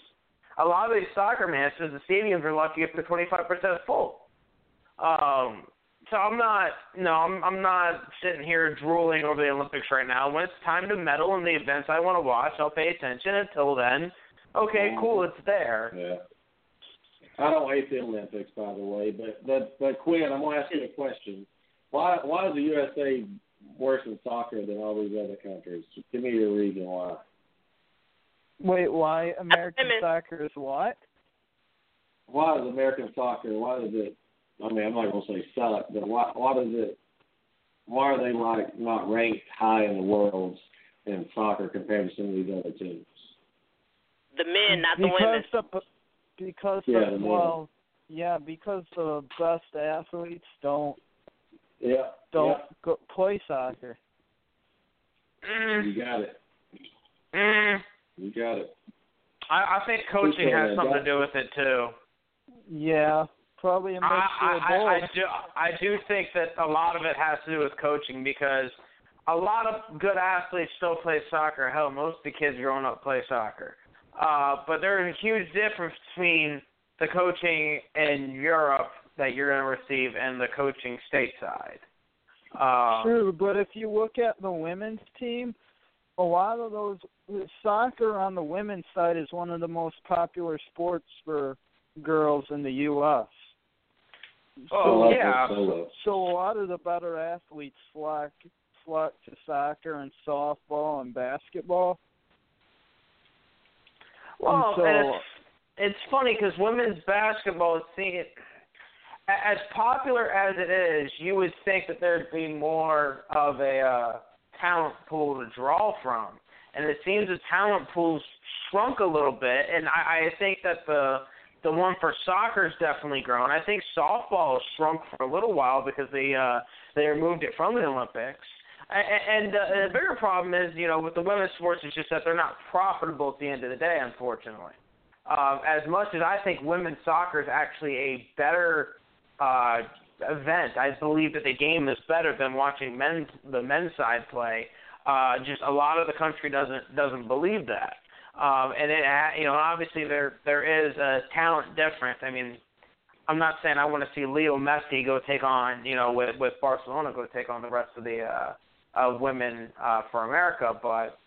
A lot of these soccer matches, the stadiums are lucky if they're 25% full. Um, so I'm not, no, I'm I'm not sitting here drooling over the Olympics right now. When it's time to medal in the events I want to watch, I'll pay attention. Until then, okay, cool, it's there. Yeah. I don't hate the Olympics, by the way, but but but Quinn, I'm gonna ask you a question. Why why is the USA worse in soccer than all these other countries? Give me your reason why. Wait, why American soccer is what? Why is American soccer? Why does it? I mean, I'm not gonna say suck, but why why does it? Why are they like not ranked high in the world in soccer compared to some of these other teams? The men, not the because women. the because Yeah, the the well, yeah, because the best athletes don't Yeah, don't go, play soccer. Mm, you got it. mm, You got it. I, I think coaching has it. something to do with it too. Yeah, probably a mixture I, of I, I, I do I do think that a lot of it has to do with coaching because a lot of good athletes still play soccer. Hell, most of the kids growing up play soccer. Uh, but there's a huge difference between the coaching in Europe that you're going to receive and the coaching stateside. Uh, True, but if you look at the women's team, a lot of those soccer on the women's side is one of the most popular sports for girls in the U.S. Oh, Solo, yeah. solo. So a lot of the better athletes flock flock to soccer and softball and basketball. Well, And and it's it's funny because women's basketball is seen as popular as it is. You would think that there'd be more of a uh, talent pool to draw from, and it seems the talent pool's shrunk a little bit. And I, I think that the the one for soccer's definitely grown. I think softball has shrunk for a little while because they uh, they removed it from the Olympics. A- a- And uh, the bigger problem is, you know, with the women's sports, it's just that they're not profitable at the end of the day, unfortunately. Um, as much as I think women's soccer is actually a better uh, event, I believe that the game is better than watching men's the men's side play. Uh, just a lot of the country doesn't doesn't believe that, um, and it you know obviously there there is a talent difference. I mean, I'm not saying I want to see Leo Messi go take on you know with with Barcelona go take on the rest of the uh, of women uh, for America, but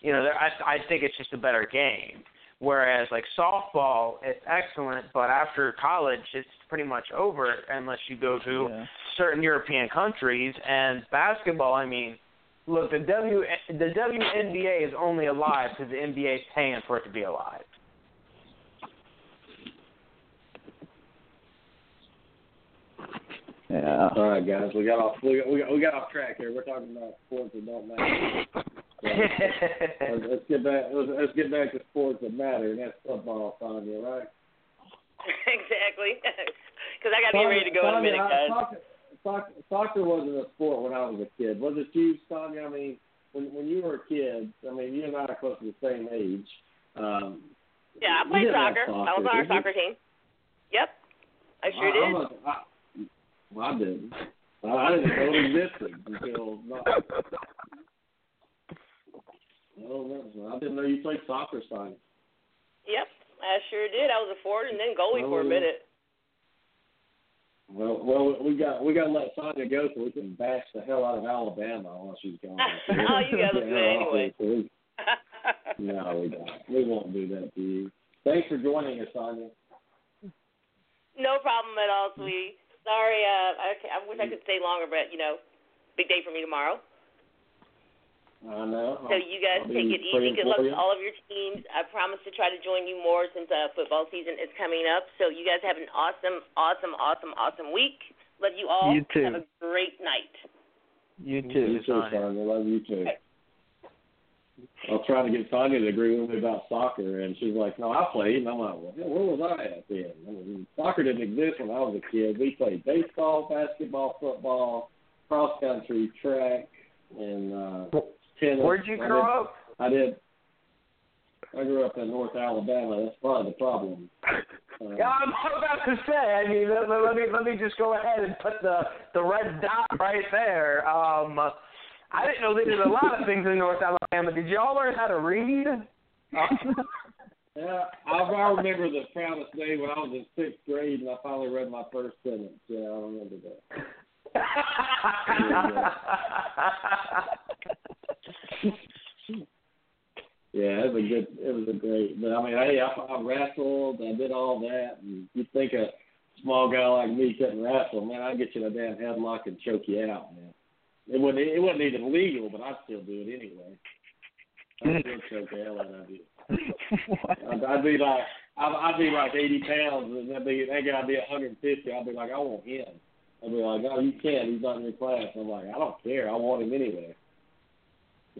you know there, I I think it's just a better game. Whereas like softball, it's excellent, but after college, it's pretty much over unless you go to Yeah. certain European countries. And basketball, I mean, look, the W the WNBA is only alive because the NBA is paying for it to be alive. Yeah. All right, guys, we got off we got, we got, we got off track here. We're talking about sports that don't matter. So, let's, let's get back. Let's, let's get back to sports that matter, and that's football, Sonya, right? exactly. Because I got to be ready to go in a minute, I- guys. Soccer, soccer, soccer wasn't a sport when I was a kid. Was it you, Sonya? I mean, when when you were a kid, I mean, you and I are close to the same age. Um, Yeah, I played didn't soccer. I was on our soccer team. Yep, I sure I, did. I'm a, I, well, I didn't. I, I didn't know it existed until not. Oh, I didn't know you played soccer, Sonya. I sure did. I was a forward and then goalie for a minute. Well, well, we got we got to let Sonya go so we can bash the hell out of Alabama while she's gone. Oh, you guys will do anyway. No, we don't. We won't do that to you. Thanks for joining us, Sonya. no problem at all, sweetie. Sorry, uh, I, I wish I could stay longer, but you know, big day for me tomorrow. I know. So you guys I'll take it easy. praying Good luck to all of your teams. I promise to try to join you more since uh, football season is coming up. So you guys have an awesome, awesome, awesome, awesome week. Love you all. You too. Have a great night. You too. You too. too, Sonya. Love you too. I was trying to get Sonya to agree with me about soccer, and she's like, "No, I played." And I'm like, "Well, where was I at then? I mean, soccer didn't exist when I was a kid. We played baseball, basketball, football, cross country, track, and uh, tennis." Where'd you I grow did, up? I did. I grew up in North Alabama. That's part of the problem. Uh, Yeah, I'm about to say. I mean, let, let me let me just go ahead and put the the red dot right there. Um, I didn't know they did a lot of things in North Alabama. Did y'all learn how to read? Uh, Yeah, I, I remember the proudest day when I was in sixth grade and I finally read my first sentence. Yeah, I remember that. Yeah, it was a good. It was a great. But I mean, hey, I, I wrestled. I did all that, and you think a small guy like me couldn't wrestle? Man, I'd get you in a damn headlock and choke you out, man. It wasn't. It wasn't even legal, but I'd still do it anyway. I'd still choke the hell out of you. I'd, I'd be like, I'd, I'd be like 80 pounds, and that'd be that guy'd be 150. I'd be like, I want him. I'd be like, no, you can't. He's not in your class. I'm like, I don't care. I want him anyway.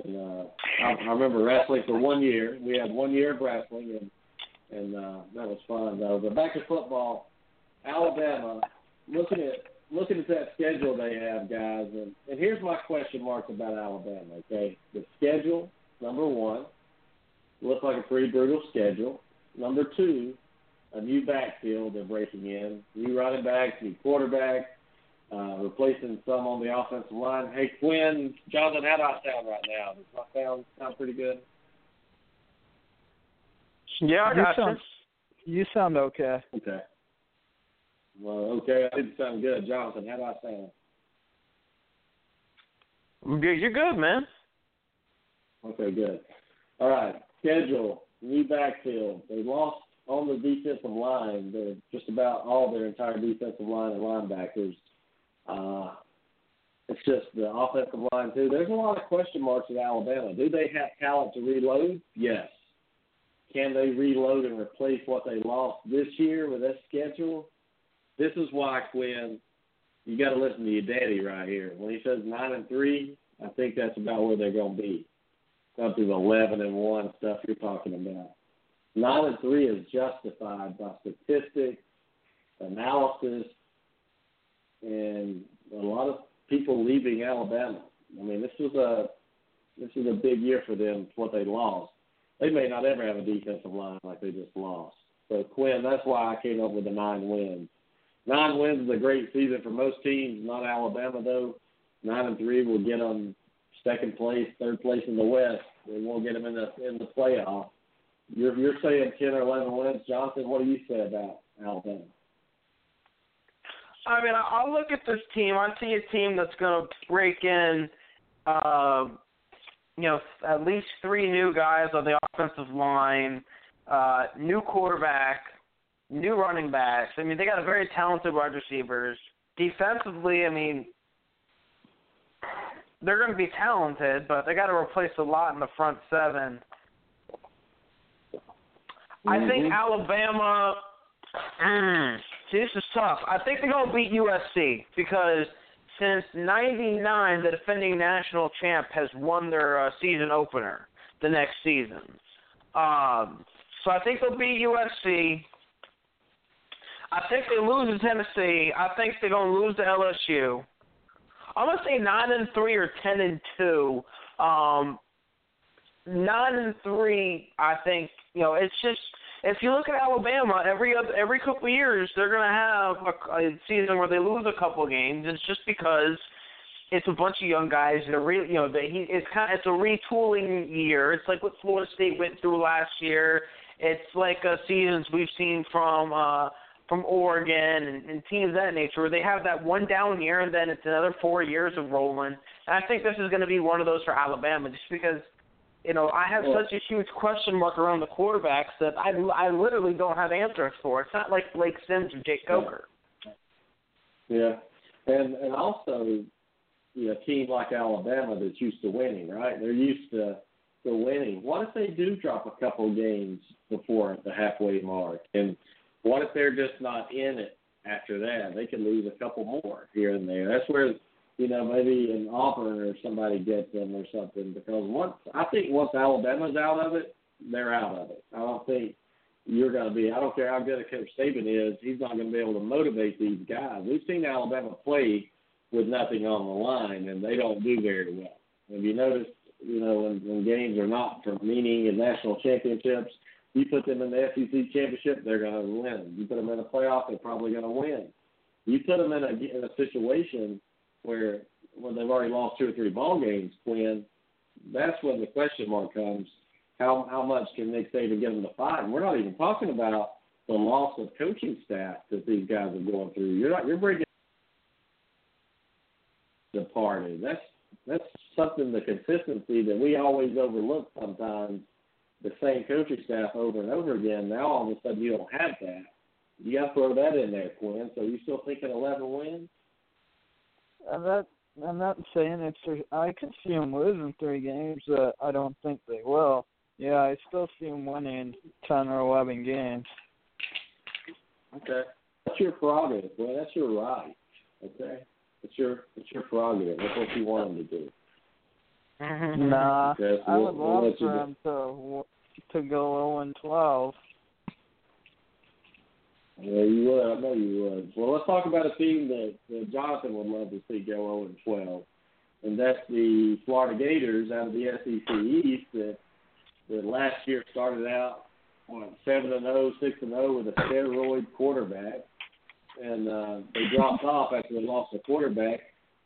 And uh, I, I remember wrestling for one year. We had one year of wrestling, and and uh, that was fun though. But back to football, Alabama. Looking at looking at that schedule they have, guys, and, and here's my question marks about Alabama. Okay, the schedule number one looks like a pretty brutal schedule. Number two, a new backfield they're breaking in, new running backs, new quarterback, uh, replacing some on the offensive line. Hey, Quinn, Jonathan, how do I sound right now? Does my sound sound pretty good? yeah, I You got sound, you sound okay. Okay. Well, okay, I didn't sound good. Jonathan, how do I sound? you. You're you're good, man. Okay, good. All right, schedule, new backfield. They lost on the defensive line. They're just about all their entire defensive line and linebackers. Uh, it's just the offensive line too. There's a lot of question marks at Alabama. Do they have talent to reload? Yes. Can they reload and replace what they lost this year with this schedule? This is why Quinn, you got to listen to your daddy right here. When he says nine and three, I think that's about where they're going to be. The eleven and one stuff you're talking about. Nine and three is justified by statistics, analysis, and a lot of people leaving Alabama. I mean, this was a this was a big year for them. What they lost, they may not ever have a defensive line like they just lost. So Quinn, that's why I came up with the nine wins. Nine wins is a great season for most teams, not Alabama though. Nine and three will get them second place, third place in the West. They won't get them in the in the playoff. You're you're saying ten or eleven wins, Jonathan. What do you say about Alabama? I mean, I- I'll look at this team. I see a team that's going to break in, uh, you know, at least three new guys on the offensive line, uh, new quarterback, new running backs. I mean, they got a very talented wide receivers. Defensively, I mean, they're going to be talented, but they got to replace a lot in the front seven. I think Alabama. Mm, see, this is tough. I think they're gonna beat USC because since '99, the defending national champ has won their uh, season opener the next season. Um, so I think they'll beat USC. I think they lose to Tennessee. I think they're gonna lose to LSU. I'm gonna say nine and three or ten and two. Um, nine and three, I think you know it's just if you look at Alabama, every other, every couple of years they're gonna have a, a season where they lose a couple of games. It's just because it's a bunch of young guys that are re, you know they, he it's kind of, it's a retooling year. It's like what Florida State went through last year. It's like uh, seasons we've seen from uh, from Oregon and, and teams of that nature where they have that one down year and then it's another four years of rolling. And I think this is going to be one of those for Alabama just because you know, I have Well- such a huge question mark around the quarterbacks that I, I literally don't have answers for. It's not like Blake Sims or Jake Coker. Yeah, and and also, you know, a team like Alabama that's used to winning, right? They're used to to winning. What if they do drop a couple games before the halfway mark? And what if they're just not in it after that? They could lose a couple more here and there. That's where you know, maybe an Auburn or somebody gets them or something. Because once I think once Alabama's out of it, they're out of it. I don't think you're going to be. I don't care how good a coach Saban is. He's not going to be able to motivate these guys. We've seen Alabama play with nothing on the line, and they don't do very well. Have you noticed? You know, when, when games are not for meaning in national championships, you put them in the SEC championship, they're going to win. You put them in a playoff, they're probably going to win. You put them in a in a situation where when they've already lost two or three ball games, Quinn, that's when the question mark comes. How how much can Nick Saban get them to fight? And we're not even talking about the loss of coaching staff that these guys are going through. You're not you're bringing the party. That's that's something the consistency that we always overlook sometimes. The same coaching staff over and over again. Now all of a sudden you don't have that. You got to throw that in there, Quinn. So you still thinking 11 wins? I'm not. I'm not saying it's. I could see them losing three games. but I don't think they will. Yeah, I still see them winning ten or eleven games. Okay, that's your prerogative. Well, that's your right. Okay, it's your it's your prerogative. That's what you want them to do. Mm-hmm. nah, Okay, so I we'll- would we'll love let you for them to to go 0 and 12. Yeah, you would. I know you would. Well, let's talk about a team that, that Jonathan would love to see go 0 and 12, and that's the Florida Gators out of the SEC East that that last year started out on seven and 0, 6 and 0 with a steroid quarterback, and uh, they dropped off after they lost the quarterback.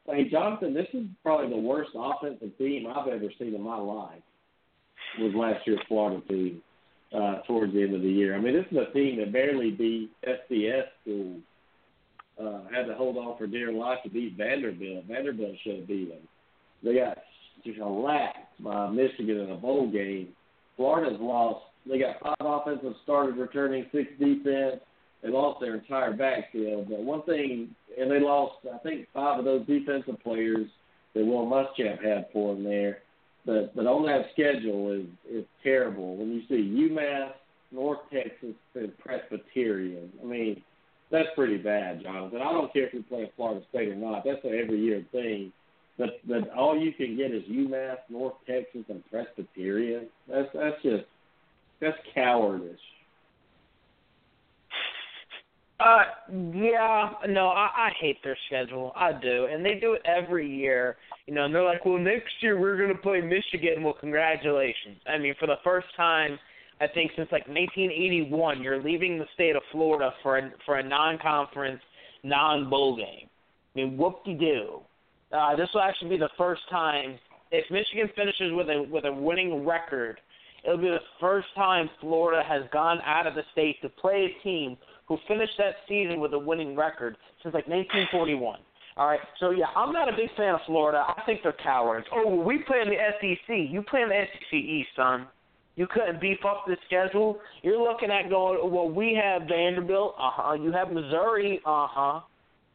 Hey, Jonathan, this is probably the worst offensive team I've ever seen in my life. Was last year's Florida team uh, towards the end of the year. I mean, this is a team that barely beat FCS schools. Uh, had to hold on for dear life to beat Vanderbilt. Vanderbilt should have beat them. They got just shellacked by Michigan in a bowl game. Florida's lost. They got five offensive starters returning, six defense. They lost their entire backfield. But one thing, and they lost, I think, five of those defensive players that Will Muschamp had for them there. But but on that schedule is is terrible. When you see UMass, North Texas, and Presbyterian, I mean, that's pretty bad, Jonathan. I don't care if you're playing Florida State or not. That's an every year thing. But but all you can get is UMass, North Texas, and Presbyterian. That's that's just that's cowardice. Uh, yeah, no, I, I hate their schedule. I do, and they do it every year. You know, and they're like, well, next year we're going to play Michigan. Well, congratulations. I mean, for the first time, I think since like 1981, you're leaving the state of Florida for a for a non-conference, non-bowl game. I mean, whoop-de-doo. Uh, this will actually be the first time if Michigan finishes with a with a winning record. It'll be the first time Florida has gone out of the state to play a team who finished that season with a winning record since like 1941. All right, so yeah, I'm not a big fan of Florida. I think they're cowards. Oh, well, we play in the SEC. You play in the SEC East, son. You couldn't beef up the schedule. You're looking at going. Well, we have Vanderbilt. Uh huh. You have Missouri. Uh huh.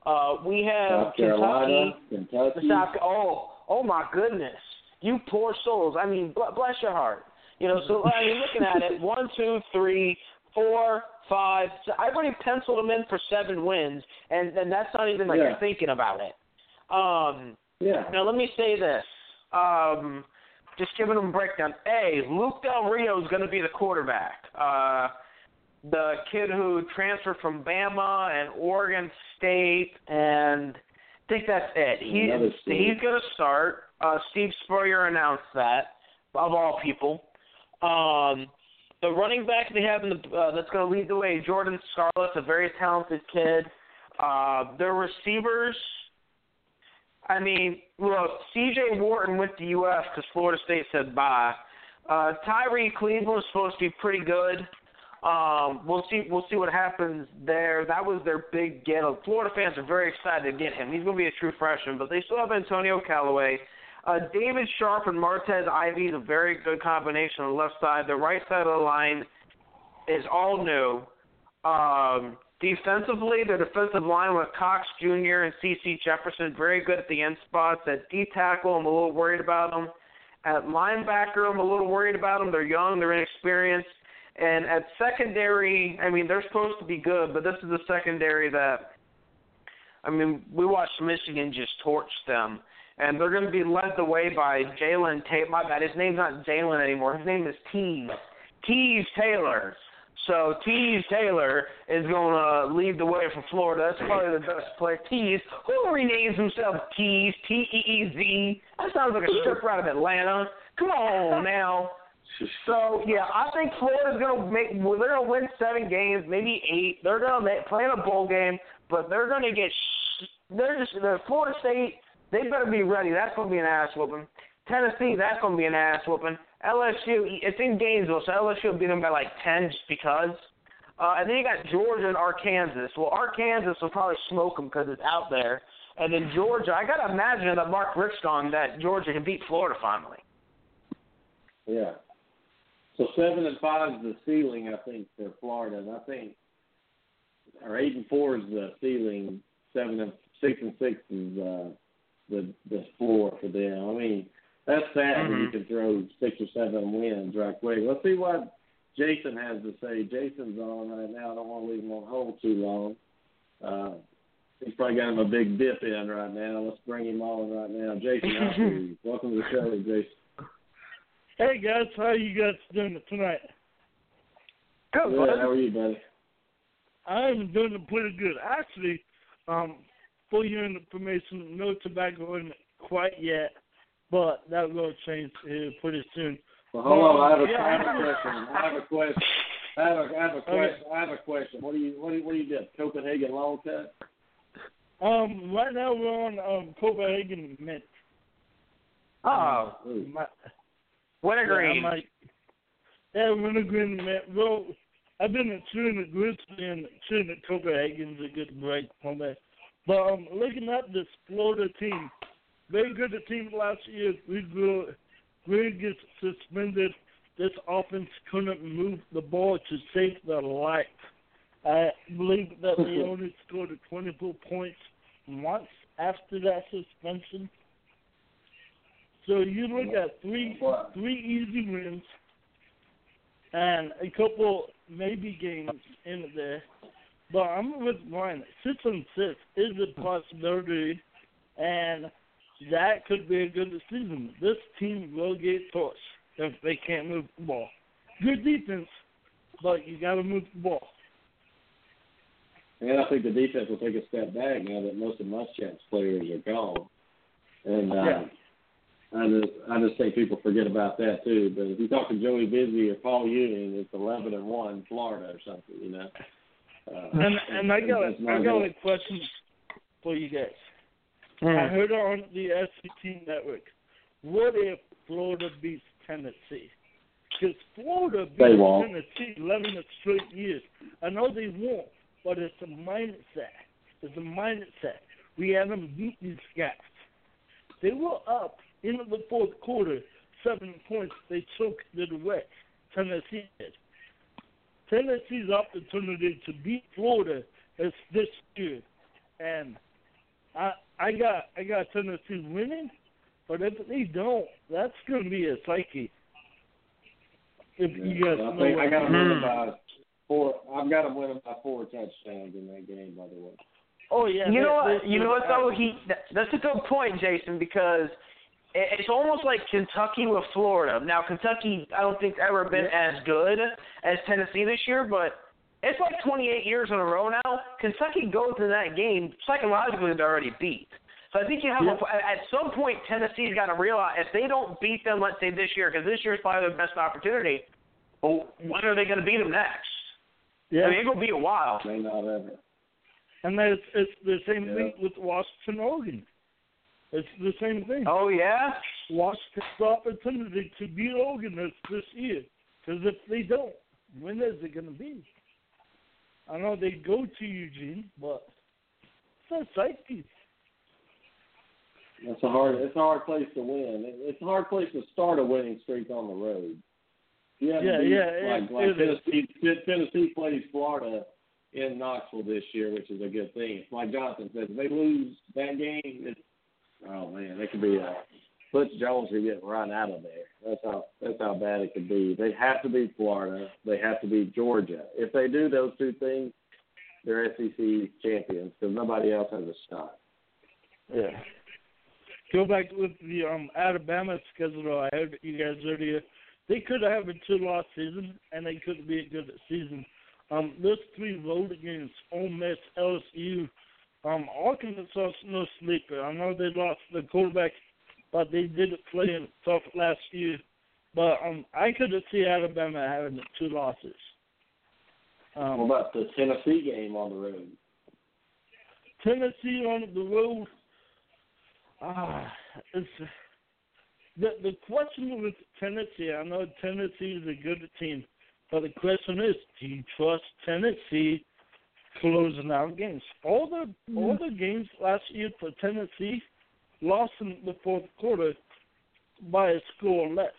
Uh, we have South Carolina, Kentucky. Kentucky. South, oh, oh my goodness! You poor souls. I mean, bl- bless your heart. You know, so I mean, looking at it, one, two, three, four, five. So I already penciled them in for seven wins, and and that's not even like Yeah. you're thinking about it. Um, Yeah. now let me say this. Um, just giving them a breakdown. A, Luke Del Rio is going to be the quarterback. Uh, the kid who transferred from Bama and Oregon State, and I think that's it. He he's going to start. Uh, Steve Spurrier announced that, of all people. Um, the running back they have in the uh, that's going to lead the way, Jordan Scarlett's a very talented kid. Uh, their receivers. I mean, look, C.J. Worton went to U.S. because Florida State said bye. Uh, Tyree Cleveland was supposed to be pretty good. Um, we'll see. We'll see what happens there. That was their big get. Florida fans are very excited to get him. He's going to be a true freshman, but they still have Antonio Callaway. Uh, David Sharpe and Martez Ivey is a very good combination on the left side. The right side of the line is all new. Um, defensively, their defensive line with Cox Jr. and CeCe Jefferson very good at the end spots. At D tackle, I'm a little worried about them. At linebacker, I'm a little worried about them. They're young, they're inexperienced. And at secondary, I mean, they're supposed to be good, but this is a secondary that I mean, we watched Michigan just torch them, and they're going to be led the way by Jalen Tate. My bad, his name's not Jalen anymore. His name is Teez. Teez Tabor. So Teez Tabor is going to lead the way for Florida. That's probably the best player. Teez, who renames himself Teez, T E E Z. That sounds like a stripper out of Atlanta. Come on now. So yeah, I think Florida's gonna make. Well, they're gonna win seven games, maybe eight. They're gonna make, play in a bowl game, but they're gonna get. Sh- they're just. They're Florida State. They better be ready. That's gonna be an ass whooping. Tennessee, that's gonna be an ass whooping. LSU, it's in Gainesville, so LSU will beat them by like ten just because. Uh, and then you got Georgia and Arkansas. Well, Arkansas will probably smoke them because it's out there. And then Georgia, I gotta imagine that Mark Richt's gone that Georgia can beat Florida finally. Yeah. So seven and five is the ceiling, I think, for Florida, and I think, or eight and four is the ceiling. Seven and six and six is uh, the the floor for them. I mean, that's sad Mm-hmm. when you can throw six or seven wins right quick. Let's see what Jason has to say. Jason's on right now. I don't want to leave him on hold too long. Uh, he's probably got him a big dip in right now. Let's bring him on right now. Jason, how are you? welcome to the show, Jason. Hey guys, how you guys doing tonight? Good, Good. How are you, buddy? I'm doing pretty good. Actually, um, for your information, no tobacco in it quite yet, but that'll change here pretty soon. Well, hold on. I have a, Yeah. I have a question. I have a question. I have a, I have a question. I have a question. What do you what do you, what do you get? Copenhagen long cut? Um, right now we're on um Copenhagen Mint. Oh, Ooh. My, wintergreen. Yeah, I might, yeah, wintergreen mint. Well, I've been chewing the Grizzly and chewing the Copenhagen's a good break from that. But um, looking at this Florida team, very good team last year. We grew, Green gets suspended. This offense couldn't move the ball to save their life. I believe that they only scored 24 points once after that suspension. So you look at three three easy wins and a couple maybe games in there. But I'm with Ryan. Six and six is a possibility, and that could be a good season. This team will get torched if they can't move the ball. Good defense, but you got to move the ball. And I think the defense will take a step back now that most of Muschamp's players are gone. And uh, Yeah. I just I just think people forget about that too. But if you talk to Joey Busy or Paul Ewing, it's eleven and one Florida or something, you know. Uh, And and I got not I got a question for you guys. I Mm. heard on the SEC Network. What if Florida beats Tennessee? Because Florida beat. Tennessee 11 straight years. I know they won't, but it's a mindset. It's a mindset. We haven't beat these guys. They were up in the fourth quarter, seven points. They choked it away. Tennessee did. Tennessee's opportunity to beat Florida is this year, and I I got I got Tennessee winning, but if they don't, that's going to be a psyche. If you guys I think I got I them mean. winning hmm. by four. I've got them winning by four touchdowns in that game, by the way. Oh yeah. You they- know what? You know what though? He that, that's a good point, Jason, because it, it's almost like Kentucky with Florida. Now Kentucky, I don't think ever been as good as Tennessee this year, but it's like 28 years in a row now. Kentucky goes in that game psychologically they're already beat. So I think you have a, at some point Tennessee's got to realize if they don't beat them, let's say this year, because this year's probably their best opportunity. Well, when are they going to beat them next? Yeah. I mean, it'll be a while. May not ever. And it's, it's the same Yeah. thing with Washington, Oregon. It's the same thing. Oh yeah. Washington's opportunity to beat Oregon this, this year. Because if they don't, when is it going to be? I know they go to Eugene, but it's a psyche. That's a hard. It's a hard place to win. It's a hard place to start a winning streak on the road. You have Yeah, beat, yeah, like, it- like it is. Tennessee. Tennessee plays Florida in Knoxville this year, which is a good thing. Like Jonathan said, if they lose that game, it's oh man, it could be a Butch Jones could get run out of there. That's how that's how bad it could be. They have to beat Florida. They have to beat Georgia. If they do those two things, they're SEC champions because nobody else has a shot. Yeah. Go back with the um Alabama schedule. I heard you guys earlier. They could have a two-loss season, and they could be a good season. Um, those three road games: Ole Miss, LSU, um, Arkansas, no sleeper. I know they lost the quarterback, but they did play him tough last year. But um, I could see Alabama having two losses. Um, what about the Tennessee game on the road? Tennessee on the road. Ah, it's the the question with Tennessee. I know Tennessee is a good team, but the question is, do you trust Tennessee closing out games? All the mm. all the games last year for Tennessee lost in the fourth quarter by a score less.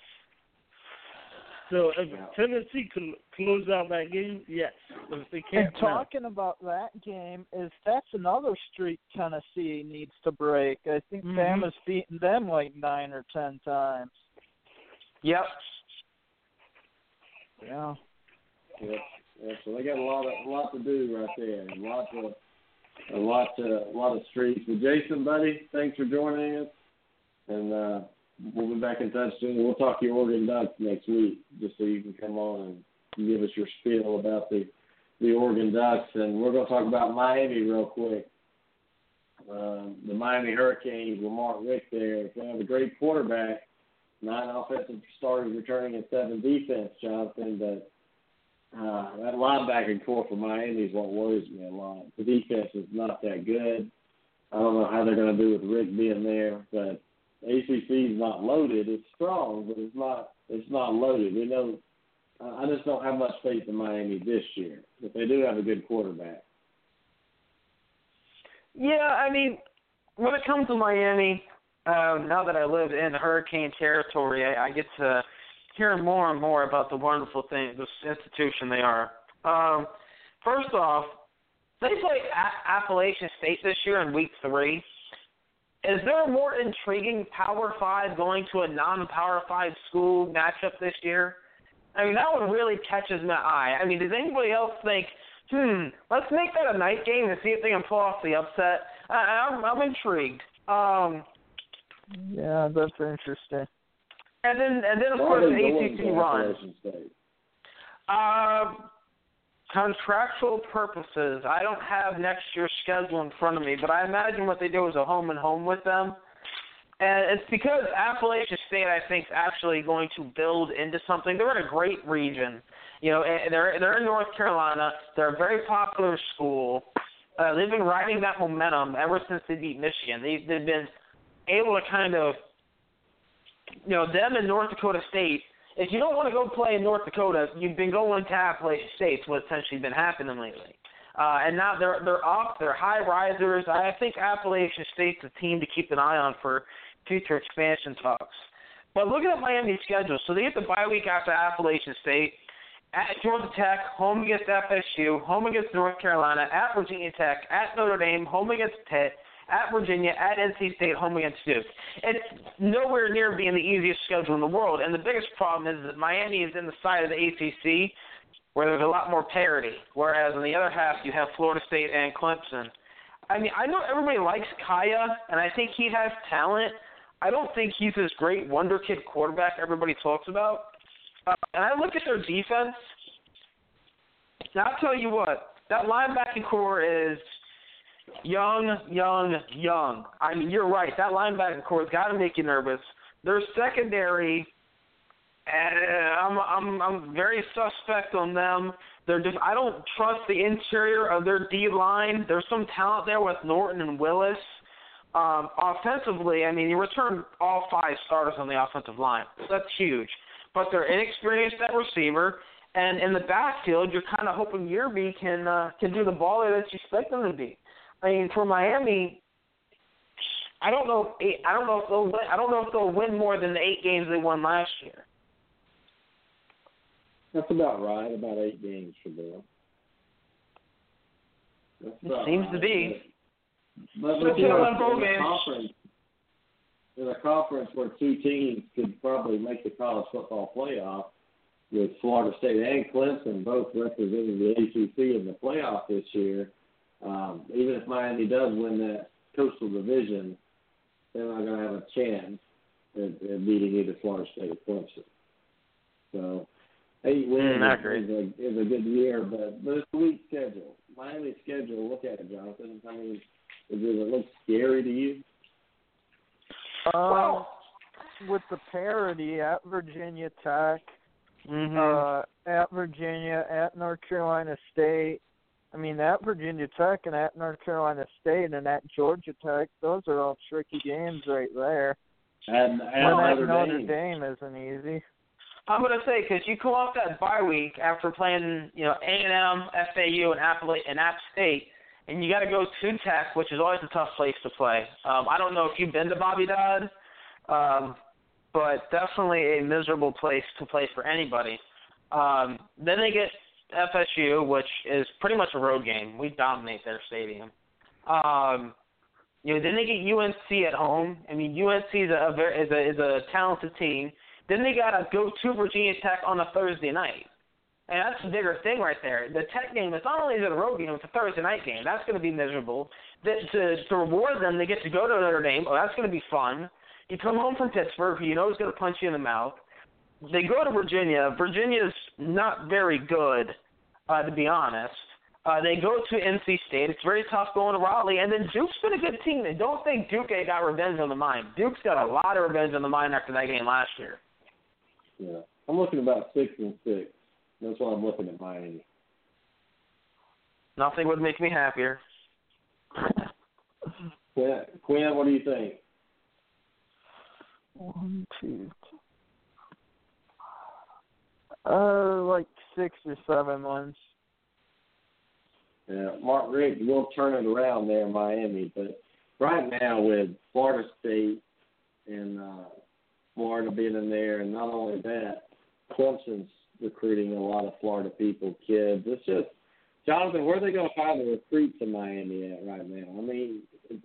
So if Tennessee can close out that game, yes. If they can't, and talking no. about that game, is that's another streak Tennessee needs to break. I think mm-hmm. Bama's beaten them like nine or ten times. Yep. Yeah. Yep. Yeah, so they got a lot of a lot to do right there. A lot of a lot to, a lot of streaks. But Jason, buddy, thanks for joining us, and. uh we'll be back in touch soon. We'll talk to your Oregon Ducks next week, just so you can come on and give us your spiel about the the Oregon Ducks, and we're going to talk about Miami real quick. Um, the Miami Hurricanes Mark Richt there. They have a great quarterback, nine offensive starters returning and seven defense, Jonathan. But uh, that linebacker core for Miami is what worries me a lot. The defense is not that good. I don't know how they're going to do with Richt being there, but ACC is not loaded. It's strong, but it's not it's not loaded. We know. I just don't have much faith in Miami this year, but they do have a good quarterback. Yeah, I mean, when it comes to Miami, uh, now that I live in Hurricane territory, I, I get to hear more and more about the wonderful thing, this institution they are. Um, first off, they play a- Appalachian State this year in Week Three. Is there a more intriguing Power Five going to a non-Power Five school matchup this year? I mean, that one really catches my eye. I mean, does anybody else think, hmm, let's make that a night game and see if they can pull off the upset? I, I'm, I'm intrigued. Um, yeah, that's interesting. And then, and then of course, the ACC run. Uh, contractual purposes, I don't have next year's schedule in front of me, but I imagine what they do is a home and home with them. And it's because Appalachian State, I think, is actually going to build into something. They're in a great region. You know, And they're they're in North Carolina. They're a very popular school. Uh, they've been riding that momentum ever since they beat Michigan. They, they've been able to kind of, you know, them and North Dakota State if you don't want to go play in North Dakota, you've been going to Appalachian State's what's essentially been happening lately. Uh, and now they're they're up, they're high risers. I think Appalachian State's a team to keep an eye on for future expansion talks. But looking at Miami's schedule, so they get the bye week after Appalachian State, at Georgia Tech, home against FSU, home against North Carolina, at Virginia Tech, at Notre Dame, home against Pitt, at Virginia, at NC State, home against Duke. It's nowhere near being the easiest schedule in the world. And the biggest problem is that Miami is in the side of the ACC where there's a lot more parity, whereas on the other half you have Florida State and Clemson. I mean, I know everybody likes Kaaya, and I think he has talent. I don't think he's this great wonder kid quarterback everybody talks about. Uh, and I look at their defense. Now I'll tell you what, that linebacking core is Young, young, young. I mean, you're right. That linebacker core's got to make you nervous. Their secondary, uh, I'm I'm I'm very suspect on them. They're just I don't trust the interior of their D line. There's some talent there with Norton and Willis. Um, offensively, I mean, you return all five starters on the offensive line. That's huge. But they're inexperienced at receiver, and in the backfield, you're kind of hoping Yearby can uh, can do the baller that you expect them to be. I mean, for Miami, I don't know. I don't know if they'll win. I don't know if they'll win more than the eight games they won last year. That's about right. About eight games for them. That's it seems right. to be. But, but you know, in a conference, in a conference where two teams could probably make the college football playoff, with Florida State and Clemson both representing the ACC in the playoff this year Um, even if Miami does win that Coastal Division, they're not going to have a chance at, at beating either Florida State or Clemson. So eight wins Mm, I is, is, a, is a good year, but but it's a weak schedule. Miami's schedule. Look at it, Jonathan. I mean, does it look scary to you? Um, with the parity at Virginia Tech, hmm uh, at Virginia, at North Carolina State. I mean, at Virginia Tech and at North Carolina State and at Georgia Tech, those are all tricky games right there. And, and when at Notre Notre Dame. Dame isn't easy. I'm gonna say because you come off that bye week after playing, you know, A and M, FAU, and App and App State, and you got to go to Tech, which is always a tough place to play. Um, I don't know if you've been to Bobby Dodd, um, but definitely a miserable place to play for anybody. Um, then they get FSU, which is pretty much a road game. We dominate their stadium. Um, you know, then they get UNC at home. I mean, UNC is a, very is a is a talented team. Then they gotta go to Virginia Tech on a Thursday night. And that's the bigger thing right there. The Tech game, it's not only is it a road game, it's a Thursday night game. That's going to be miserable. That, to, to reward them, they get to go to Notre Dame. Oh, that's going to be fun. You come home from Pittsburgh, who you know is going to punch you in the mouth. They go to Virginia. Virginia's not very good, uh, to be honest. Uh, they go to NC State. It's very tough going to Raleigh. And then Duke's been a good team. And don't think Duke ain't got revenge on the mind. Duke's got a lot of revenge on the mind after that game last year. Yeah, I'm looking about six and six. That's why I'm looking at Miami. Nothing would make me happier. Quinn, Quinn, what do you think? One, two, three. Uh, like six or seven months. Yeah, Mark Richt will turn it around there in Miami, but right now with Florida State and uh, Florida being in there, and not only that, Clemson's recruiting a lot of Florida people, kids. It's just Jonathan, where are they going to find the recruits in Miami at right now? I mean,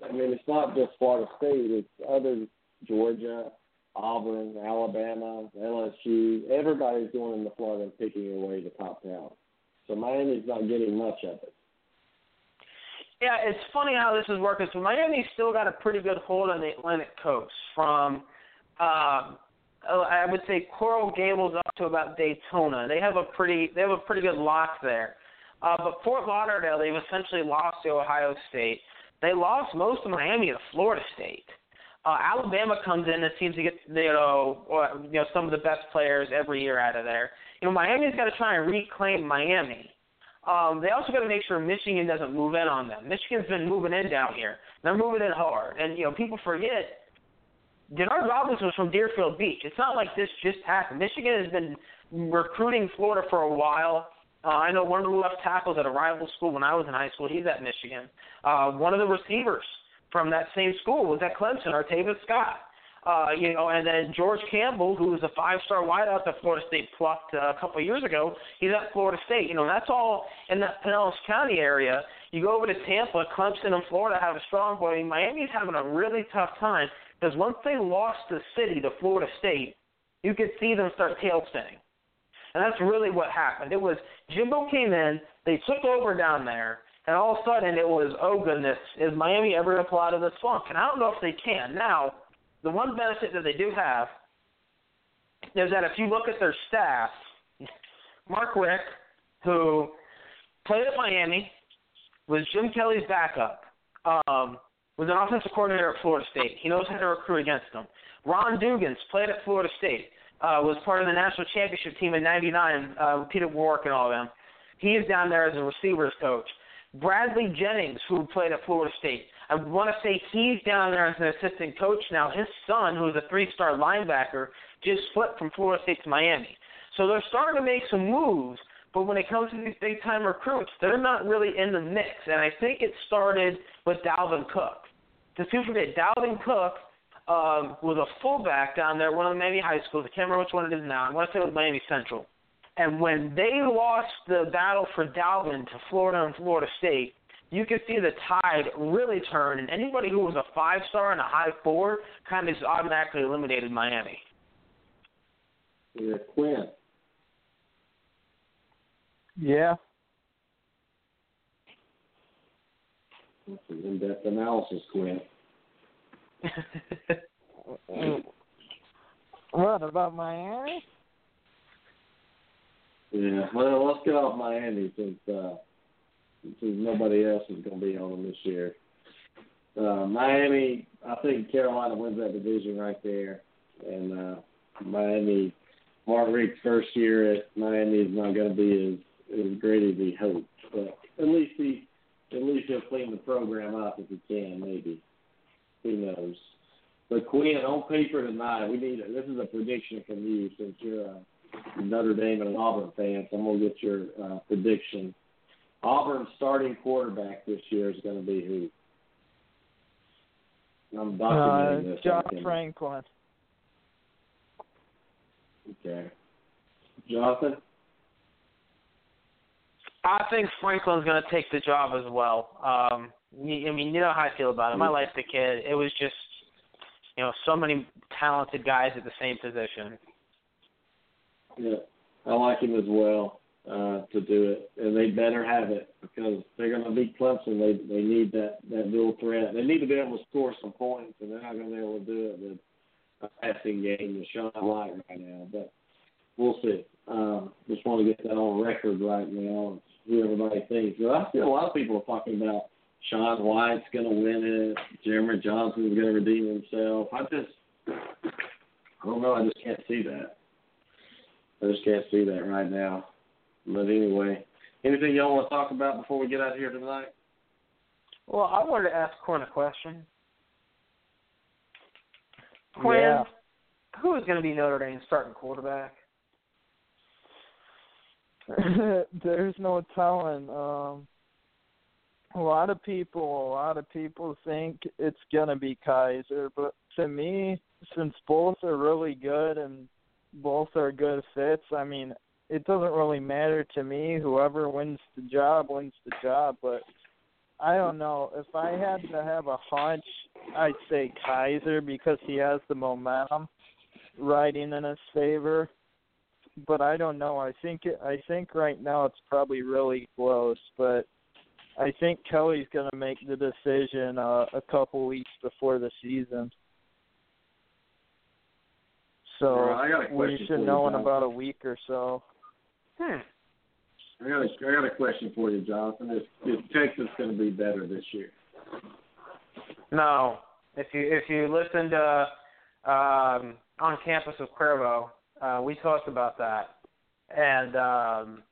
I mean, it's not just Florida State; it's other Georgia, Auburn, Alabama, LSU. Everybody's going into Florida and picking away the top talent. So Miami's not getting much of it. Yeah, it's funny how this is working. So Miami's still got a pretty good hold on the Atlantic coast from, uh, I would say Coral Gables up to about Daytona. They have a pretty they have a pretty good lock there. Uh, but Fort Lauderdale, they've essentially lost to Ohio State. They lost most of Miami to Florida State. Uh, Alabama comes in and seems to get you know or, you know some of the best players every year out of there. You know Miami's got to try and reclaim Miami. Um, they also got to make sure Michigan doesn't move in on them. Michigan's been moving in down here. They're moving in hard, and you know people forget. Denard Robinson was from Deerfield Beach. It's not like this just happened. Michigan has been recruiting Florida for a while. Uh, I know one of the left tackles at a rival school when I was in high school. He's at Michigan. Uh, one of the receivers from that same school was at Clemson, Artavis Scott. Uh, you know, and then George Campbell, who was a five-star wideout that Florida State plucked uh, a couple years ago, he's at Florida State. You know, that's all in that Pinellas County area. You go over to Tampa, Clemson, and Florida have a strong boy. Miami's having a really tough time because once they lost the city to Florida State, you could see them start tail spinning. And that's really what happened. It was Jimbo came in, they took over down there, and all of a sudden it was, oh goodness, is Miami ever going to pull out of this funk? And I don't know if they can. Now, the one benefit that they do have is that if you look at their staff, Mark Richt, who played at Miami, was Jim Kelly's backup, um, was an offensive coordinator at Florida State. He knows how to recruit against them. Ron Dugans played at Florida State, uh, was part of the national championship team in '99, uh, Peter Warrick and all of them. He is down there as a receivers coach. Bradley Jennings, who played at Florida State, I want to say he's down there as an assistant coach now. His son, who's a three-star linebacker, just flipped from Florida State to Miami. So they're starting to make some moves, but when it comes to these big-time recruits, they're not really in the mix. And I think it started with Dalvin Cook. Because people forget, Dalvin Cook um, was a fullback down there one of the Miami high schools. I can't remember which one it is now. I want to say it was Miami Central. And when they lost the battle for Dalvin to Florida and Florida State, you could see the tide really turn, and anybody who was a five star and a high four kind of just automatically eliminated Miami. Yeah, Quinn. Yeah. That's an in-depth analysis, Quinn. what about Miami? Yeah, well, let's get off Miami since uh, since nobody else is going to be on them this year. Uh, Miami, I think Carolina wins that division right there, and uh, Miami, Mark Richt's first year at Miami is not going to be as as great as he hoped, but at least he at least he'll clean the program up if he can, maybe. Who knows? But Quinn, on paper tonight, we need. This is a prediction from you since you're a Notre Dame and an Auburn fan. So I'm gonna get your uh, prediction. Auburn's starting quarterback this year is going to be who? I'm documenting Uh, this. John okay. Franklin. Okay. Jonathan. I think Franklin's going to take the job as well. Um, y- I mean, you know how I feel about him. I like the kid. It was just, you know, so many talented guys at the same position. Yeah, I like him as well uh, to do it, and they better have it because they're going to beat Clemson. They they need that that dual threat. They need to be able to score some points, and they're not going to be able to do it with a passing game with Sean White right now. But we'll see. Um, just want to get that on record right now. See everybody thinks. But I see a lot of people are talking about Sean White's going to win it. Jeremy Johnson's going to redeem himself. I just, I don't know. I just can't see that. I just can't see that right now. But anyway, anything y'all want to talk about before we get out of here tonight? Well, I wanted to ask Quinn a question. Quinn, Yeah. who is going to be Notre Dame's starting quarterback? There's no telling. Um, a lot of people, a lot of people think it's gonna be Kizer, but to me, since both are really good and both are good fits, I mean, it doesn't really matter to me. Whoever wins the job wins the job. But I don't know if I had to have a hunch, I'd say Kizer because he has the momentum riding in his favor but I don't know. I think it, I think right now it's probably really close, but I think Kelly's going to make the decision uh, a couple weeks before the season. So All right, I got a we should know in about a week or so. Hmm. I got a, I got a question for you, Jonathan. Is, is Texas going to be better this year? No. If you if you listen to um, on campus with Cuervo, uh, we talked about that, and um,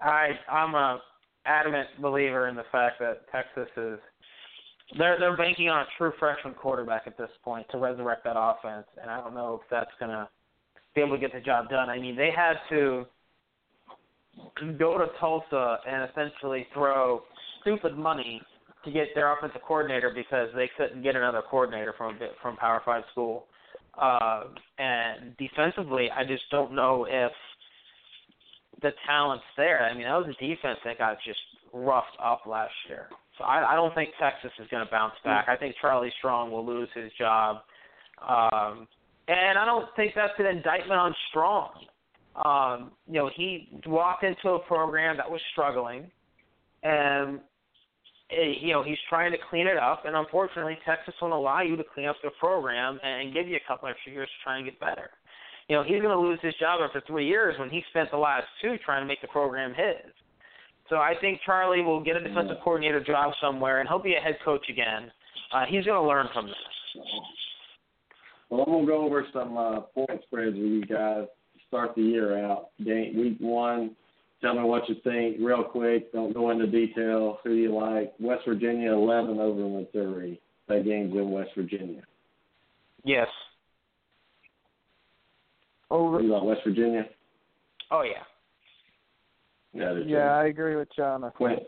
I I'm a adamant believer in the fact that Texas is they're they're banking on a true freshman quarterback at this point to resurrect that offense, and I don't know if that's gonna be able to get the job done. I mean, they had to go to Tulsa and essentially throw stupid money to get their offensive coordinator because they couldn't get another coordinator from a bit from Power Five school. Uh, and defensively, I just don't know if the talent's there. I mean, that was a defense that got just roughed up last year. So I, I don't think Texas is going to bounce back. I think Charlie Strong will lose his job. Um, and I don't think that's an indictment on Strong. Um, you know, he walked into a program that was struggling, and eh, you know he's trying to clean it up. And unfortunately, Texas won't allow you to clean up the program and give you a couple extra years to try and get better. You know, he's going to lose his job after three years when he spent the last two trying to make the program his. So I think Charlie will get a defensive coordinator job somewhere, and he'll be a head coach again. Uh, he's going to learn from this. Well, I'm gonna go over some uh, point spreads with you guys to start the year out. Game week one. Tell me what you think real quick. Don't go into detail. Who you like? West Virginia 11 over Missouri. That game's in West Virginia. Yes. Over. You like West Virginia? Oh yeah. Yeah, I. Yeah, I agree with Jonathan. Quinn.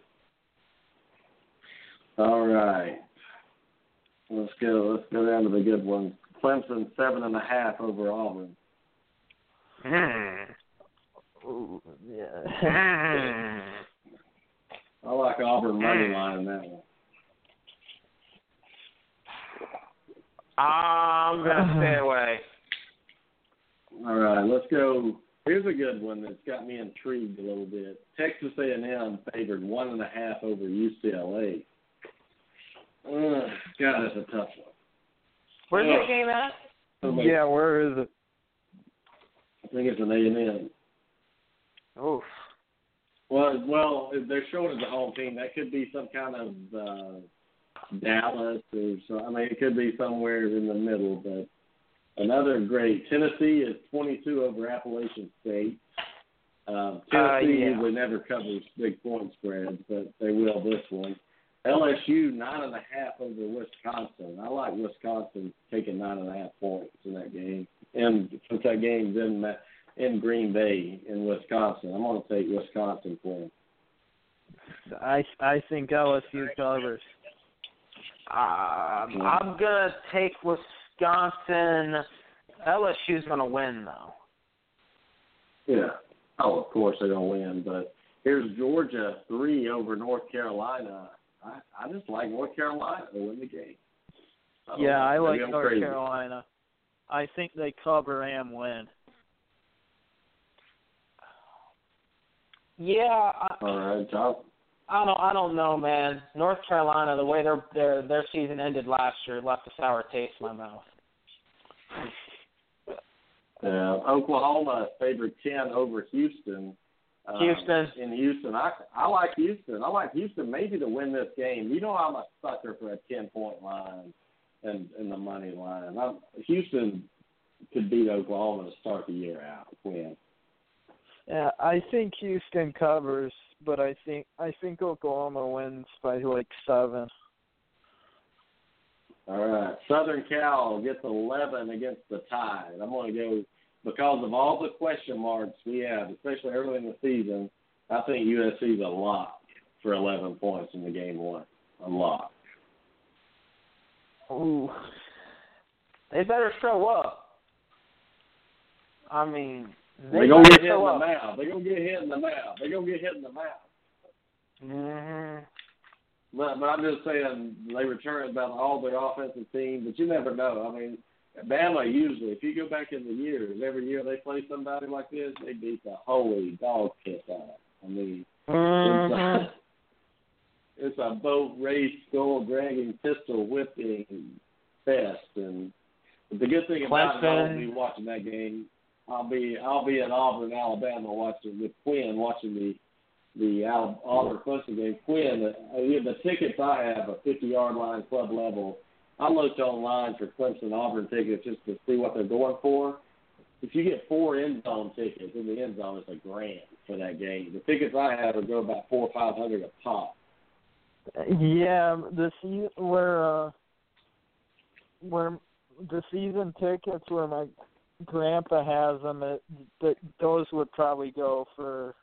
All right. Let's go. Let's go down to the good ones. Clemson seven and a half over Auburn. Hmm. Ooh, yeah. Hmm. I like Auburn money line in that one. I'm gonna stay away. All right, let's go. Here's a good one that's got me intrigued a little bit. Texas A&M favored one and a half over UCLA. Uh, God, that's a tough one. Where's Yeah. that game at? Yeah, where is it? I think it's an A and M. Oof. Well, well, they're showing it the home team. That could be some kind of uh, Dallas or so. I mean, it could be somewhere in the middle. But another great Tennessee is 22 over Appalachian State. Um, Uh, Tennessee yeah. usually never covers big point spreads, but they will this one. LSU nine and a half over Wisconsin. I like Wisconsin taking nine and a half points in that game. And since that game's in in Green Bay in Wisconsin, I'm going to take Wisconsin for them. I I think LSU covers. Um, I'm gonna take Wisconsin. LSU's gonna win though. Yeah. Oh, of course they're going to win. But here's Georgia three over North Carolina. I, I just like North Carolina to win the game. I Yeah, know. I like I'm North crazy. Carolina. I think they cover and win. Yeah, I, All right, John. I don't. I don't know, man. North Carolina, the way their their their season ended last year, left a sour taste in my mouth. Yeah, Oklahoma favored ten over Houston. Um, Houston. in Houston, I I like Houston. I like Houston maybe to win this game. You know I'm a sucker for a ten point line and and the money line. I'm, Houston could beat Oklahoma to start the year out. Win. Yeah, I think Houston covers, but I think I think Oklahoma wins by like seven. All right, Southern Cal gets eleven against the Tide. I'm going to go because of all the question marks we have, especially early in the season. I think USC's a lock for 11 points in the game one. A lock. Ooh. They better show up. I mean, they They're gonna get hit in the mouth. They're gonna get hit in the mouth. They're gonna get hit in the mouth. hmm But, but I'm just saying they return about all their offensive team, but you never know. I mean, Bama usually, if you go back in the years, every year they play somebody like this, they beat the holy dog piss out. I mean, it's a, it's a boat race, skull dragging, pistol whipping fest, and the good thing about it, I'll be watching that game. I'll be I'll be in Auburn, Alabama, watching with Quinn, watching the the Auburn Clemson game. Quinn, uh, the tickets I have are 50 yard line club level. I looked online for Clemson Auburn tickets just to see what they're going for. If you get four end zone tickets in the end zone, it's a grand for that game. The tickets I have would go about four or five hundred a pop. Yeah, the se- where uh where the season tickets where my grandpa has them, it, th- those would probably go for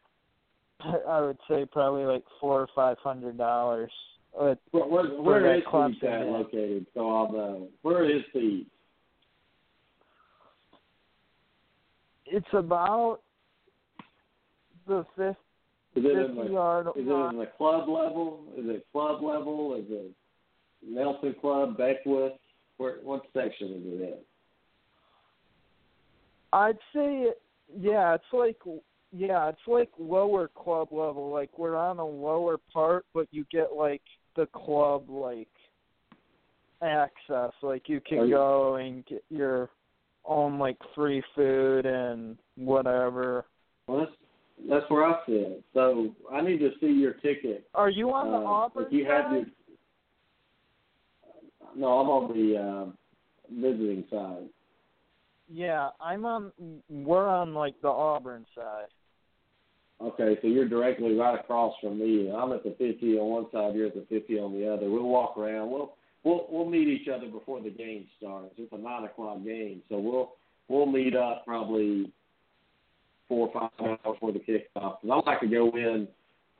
I would say probably like four or five hundred dollars. Uh, Where, where, where that is Clemson Steve located? So I'll know. Where is Steve? it's about the fifth, Is it in the yard is it in the club level? Is it club level? Is it Nelson Club, Beckwith? Where what section is it in? I'd say, yeah, it's like, yeah, it's like lower club level. Like we're on a lower part, but you get like the club like access. Like you can you- go and get your own like free food and whatever. Well, that's that's where I sit. So I need to see your ticket. Are you on the Uh, Auburn if you have side? your no, I'm on the uh, visiting side. Yeah, I'm on. We're on like the Auburn side. Okay, so you're directly right across from me. I'm at the 50 on one side. You're at the 50 on the other. We'll walk around. We'll we'll we'll meet each other before the game starts. It's a nine o'clock game, so we'll we'll meet up probably four or five hours before the kickoff. 'Cause I like to go in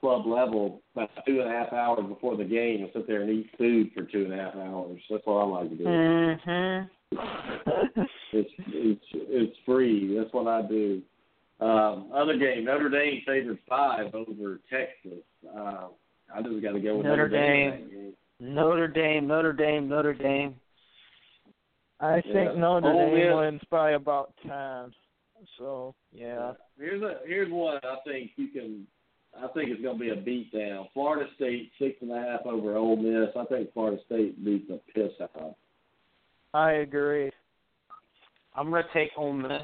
club level about two and a half hours before the game and sit there and eat food for two and a half hours. That's what I like to do. Mhm. It's it's it's free. That's what I do. Um, other game, Notre Dame favored five over Texas. Uh, I just got to go with Notre Notre, Dame. Dame. in that game. Notre Dame, Notre Dame, Notre Dame. I think Yeah. Notre Ole Dame Miss- wins by about ten. So yeah. Here's a here's one I think you can I think it's going to be a beatdown. Florida State six and a half over Ole Miss. I think Florida State beats the piss out. of I agree. I'm gonna take Ole Miss.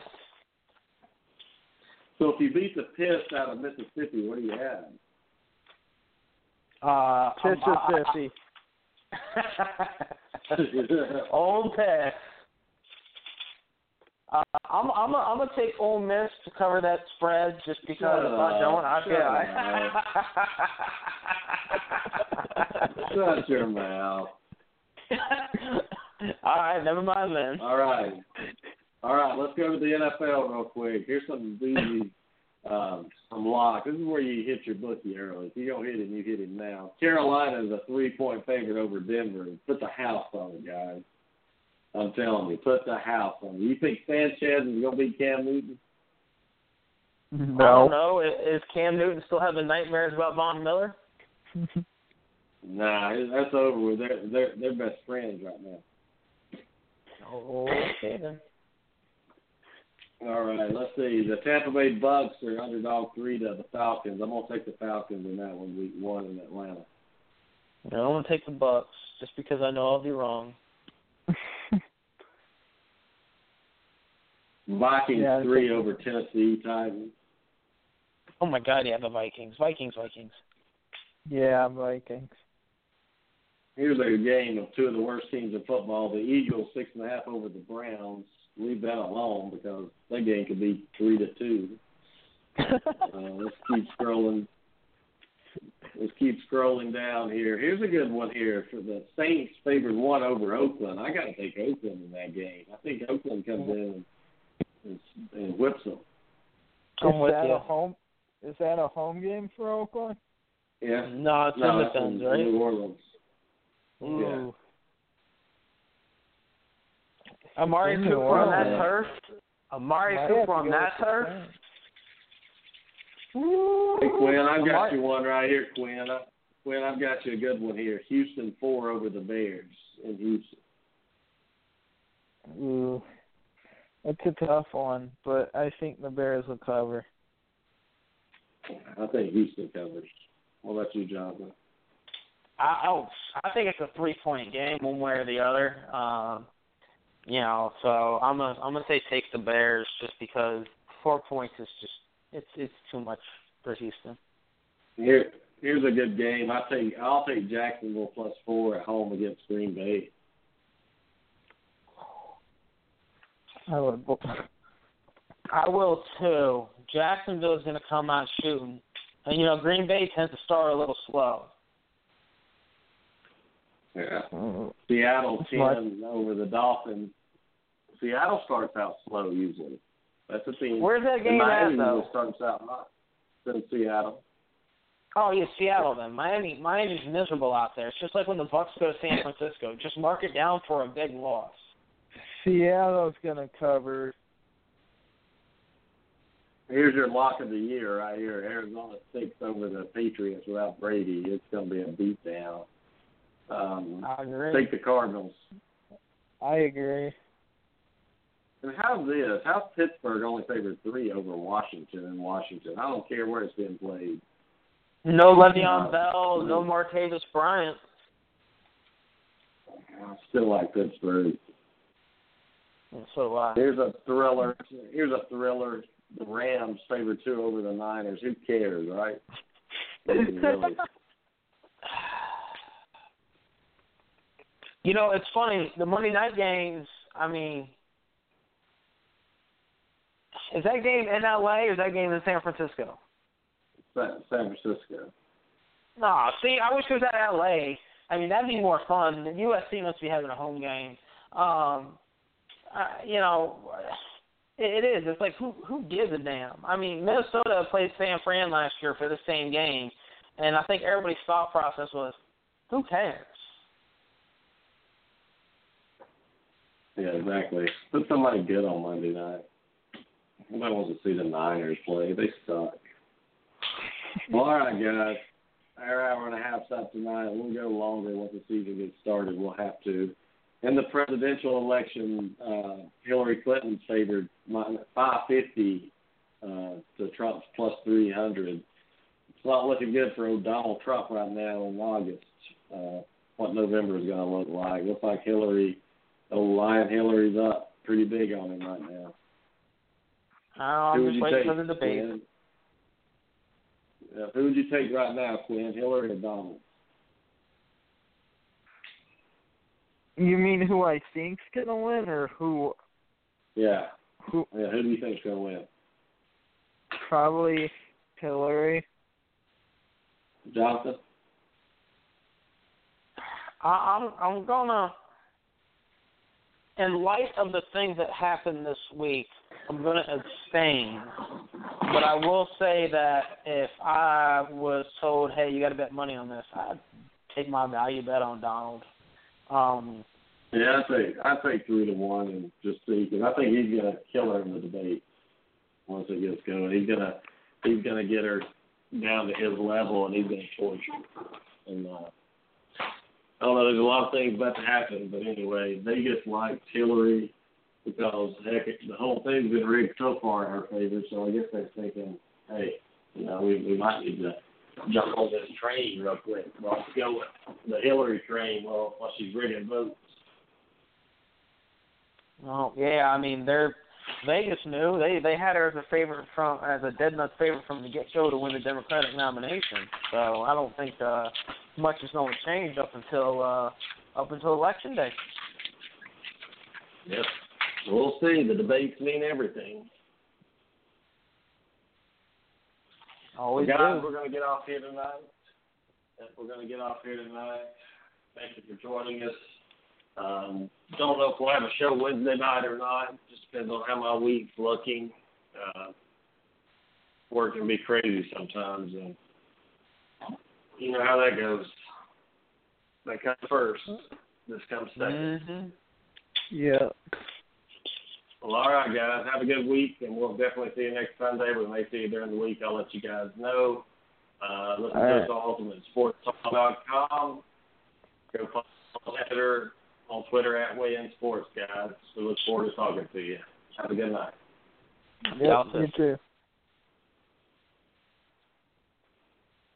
So if you beat the piss out of Mississippi, what do you have? Uh, Mississippi. Ole Miss. Uh, I'm I'm a, I'm gonna take Ole Miss to cover that spread just because if I don't, I feel I... Shut your mouth. All right, never mind then. All right, all right. Let's go to the NFL real quick. Here's some easy, um, some locks. This is where you hit your bookie early. If you don't hit him, you hit him now. Carolina is a three-point favorite over Denver. Put the house on it, guys. I'm telling you, put the house on. You think Sanchez is going to beat Cam Newton? No. I don't know. Is Cam Newton still having nightmares about Von Miller? nah, that's over with. They're they're they're best friends right now. Okay then. All right, let's see. The Tampa Bay Bucks are underdog three to the Falcons. I'm gonna take the Falcons in that one, week one in Atlanta. No, I'm gonna take the Bucks just because I know I'll be wrong. Vikings Yeah, three think- over Tennessee Titans. Oh my God, yeah, the Vikings, Vikings, Vikings. Yeah, Vikings. Here's a game of two of the worst teams in football. The Eagles six and a half over the Browns. Leave that alone because that game could be three to two. Uh, let's keep scrolling. Let's keep scrolling down here. Here's a good one here for the Saints favored one over Oakland. I got to take Oakland in that game. I think Oakland comes in and, and, and whips them. I'm is that you. a home? Is that a home game for Oakland? Yeah. No, it's No, in the that's Fins, in right? New Orleans. Ooh. Amari In Cooper on that Orleans. turf. Amari Might have Cooper on that with turf. Saints. Hey Quinn, I've got Amari- you one right here, Quinn. I, Quinn, I've got you a good one here. Houston four over the Bears in Houston. Ooh. It's a tough one, but I think the Bears will cover. I think Houston covers. What about you, Jonathan? I oh, I think it's a three point game, one way or the other. Um, you know, so I'm gonna I'm gonna say take the Bears just because four points is just it's it's too much for Houston. Here, here's a good game. I take I'll take Jacksonville plus four at home against Green Bay. I would. I will too. Jacksonville is gonna come out shooting, and you know Green Bay tends to start a little slow. Yeah. Mm, Seattle Smart. ten over the Dolphins. Seattle starts out slow usually. That's a team. Where's that And game Miami at though? usually starts out hot. It's in Seattle. Oh yeah, Seattle then. Miami Miami's miserable out there. It's just like when the Bucks go to San Francisco. Just mark it down for a big loss. Seattle's gonna cover. Here's your lock of the year right here. Arizona six over the Patriots without Brady. It's going to be a beatdown. Um, I agree. take the Cardinals. I agree. And how's this? How's Pittsburgh only favored three over Washington in Washington? I don't care where it's been played. No Le'Veon Bell, no Martavis Bryant. I still like Pittsburgh. And so uh Here's a thriller. Here's a thriller. The Rams favored two over the Niners. Who cares, right? really. You know, it's funny. The Monday night games. I mean, is that game in LA or is that game in San Francisco? San San Francisco. No, see, I wish it was at LA. I mean, that'd be more fun. The USC must be having a home game. Um, uh, you know, it, it is. It's like who who gives a damn? I mean, Minnesota played San Fran last year for the same game, and I think everybody's thought process was, who cares? Yeah, exactly. Put somebody good on Monday night. Nobody wants to see the Niners play. They suck. well, all right, guys. Our hour and a half's up tonight. We'll go longer once the season gets started. We'll have to. In the presidential election, uh, Hillary Clinton favored 550 uh, to Trump's plus 300. it's not looking good for old Donald Trump right now in August. Uh, what November is going to look like? Looks like Hillary, old Lion Hillary's up pretty big on him right now. Oh, who I'm would just you waiting take? for the debate. Quinn? Yeah, who would you take right now, Quinn? Hillary or Donald? You mean who I think's gonna win, or who? Yeah. Who? Yeah, who do you think's going to win? Probably Hillary. Jonathan? I, I'm I'm gonna, in light of the things that happened this week, I'm gonna abstain. But I will say that if I was told, "Hey, you got to bet money on this," I'd take my value bet on Donald. Um, Yeah, I think I think three to one and just see because I think he's gonna kill her in the debate once it gets going. He's gonna he's gonna get her down to his level and he's gonna torture her. And uh, I don't know. There's a lot of things about to happen, but anyway, Vegas likes Hillary because heck, the whole thing's been rigged so far in her favor. So I guess they're thinking, hey, you know, we we might need to jump on this train real quick. Well, let's go with the Hillary train while while she's rigging votes. well, yeah, I mean they're Vegas knew they they had her as a favorite from as a dead nut favorite from the get go to win the Democratic nomination. So I don't think uh, much is going to change up until uh, up until election day. Yep. We'll see. The debates mean everything. Always Guys, do. we're going to get off here tonight. We're going to get off here tonight. Thank you for joining us. Um, don't know if we'll have a show Wednesday night or not. Just depends on how my week's looking. Uh, work can be crazy sometimes, and you know how that goes. That comes first. This comes 2nd hmm Yeah. Well, all right, guys. Have a good week, and we'll definitely see you next Sunday. We may see you during the week. I'll let you guys know. Uh, listen All to right. us on ultimatesportstalk.com. Go follow Heather on Twitter at Weigh In Sports, guys. We look forward to talking to you. Have a good night. Yep. You too.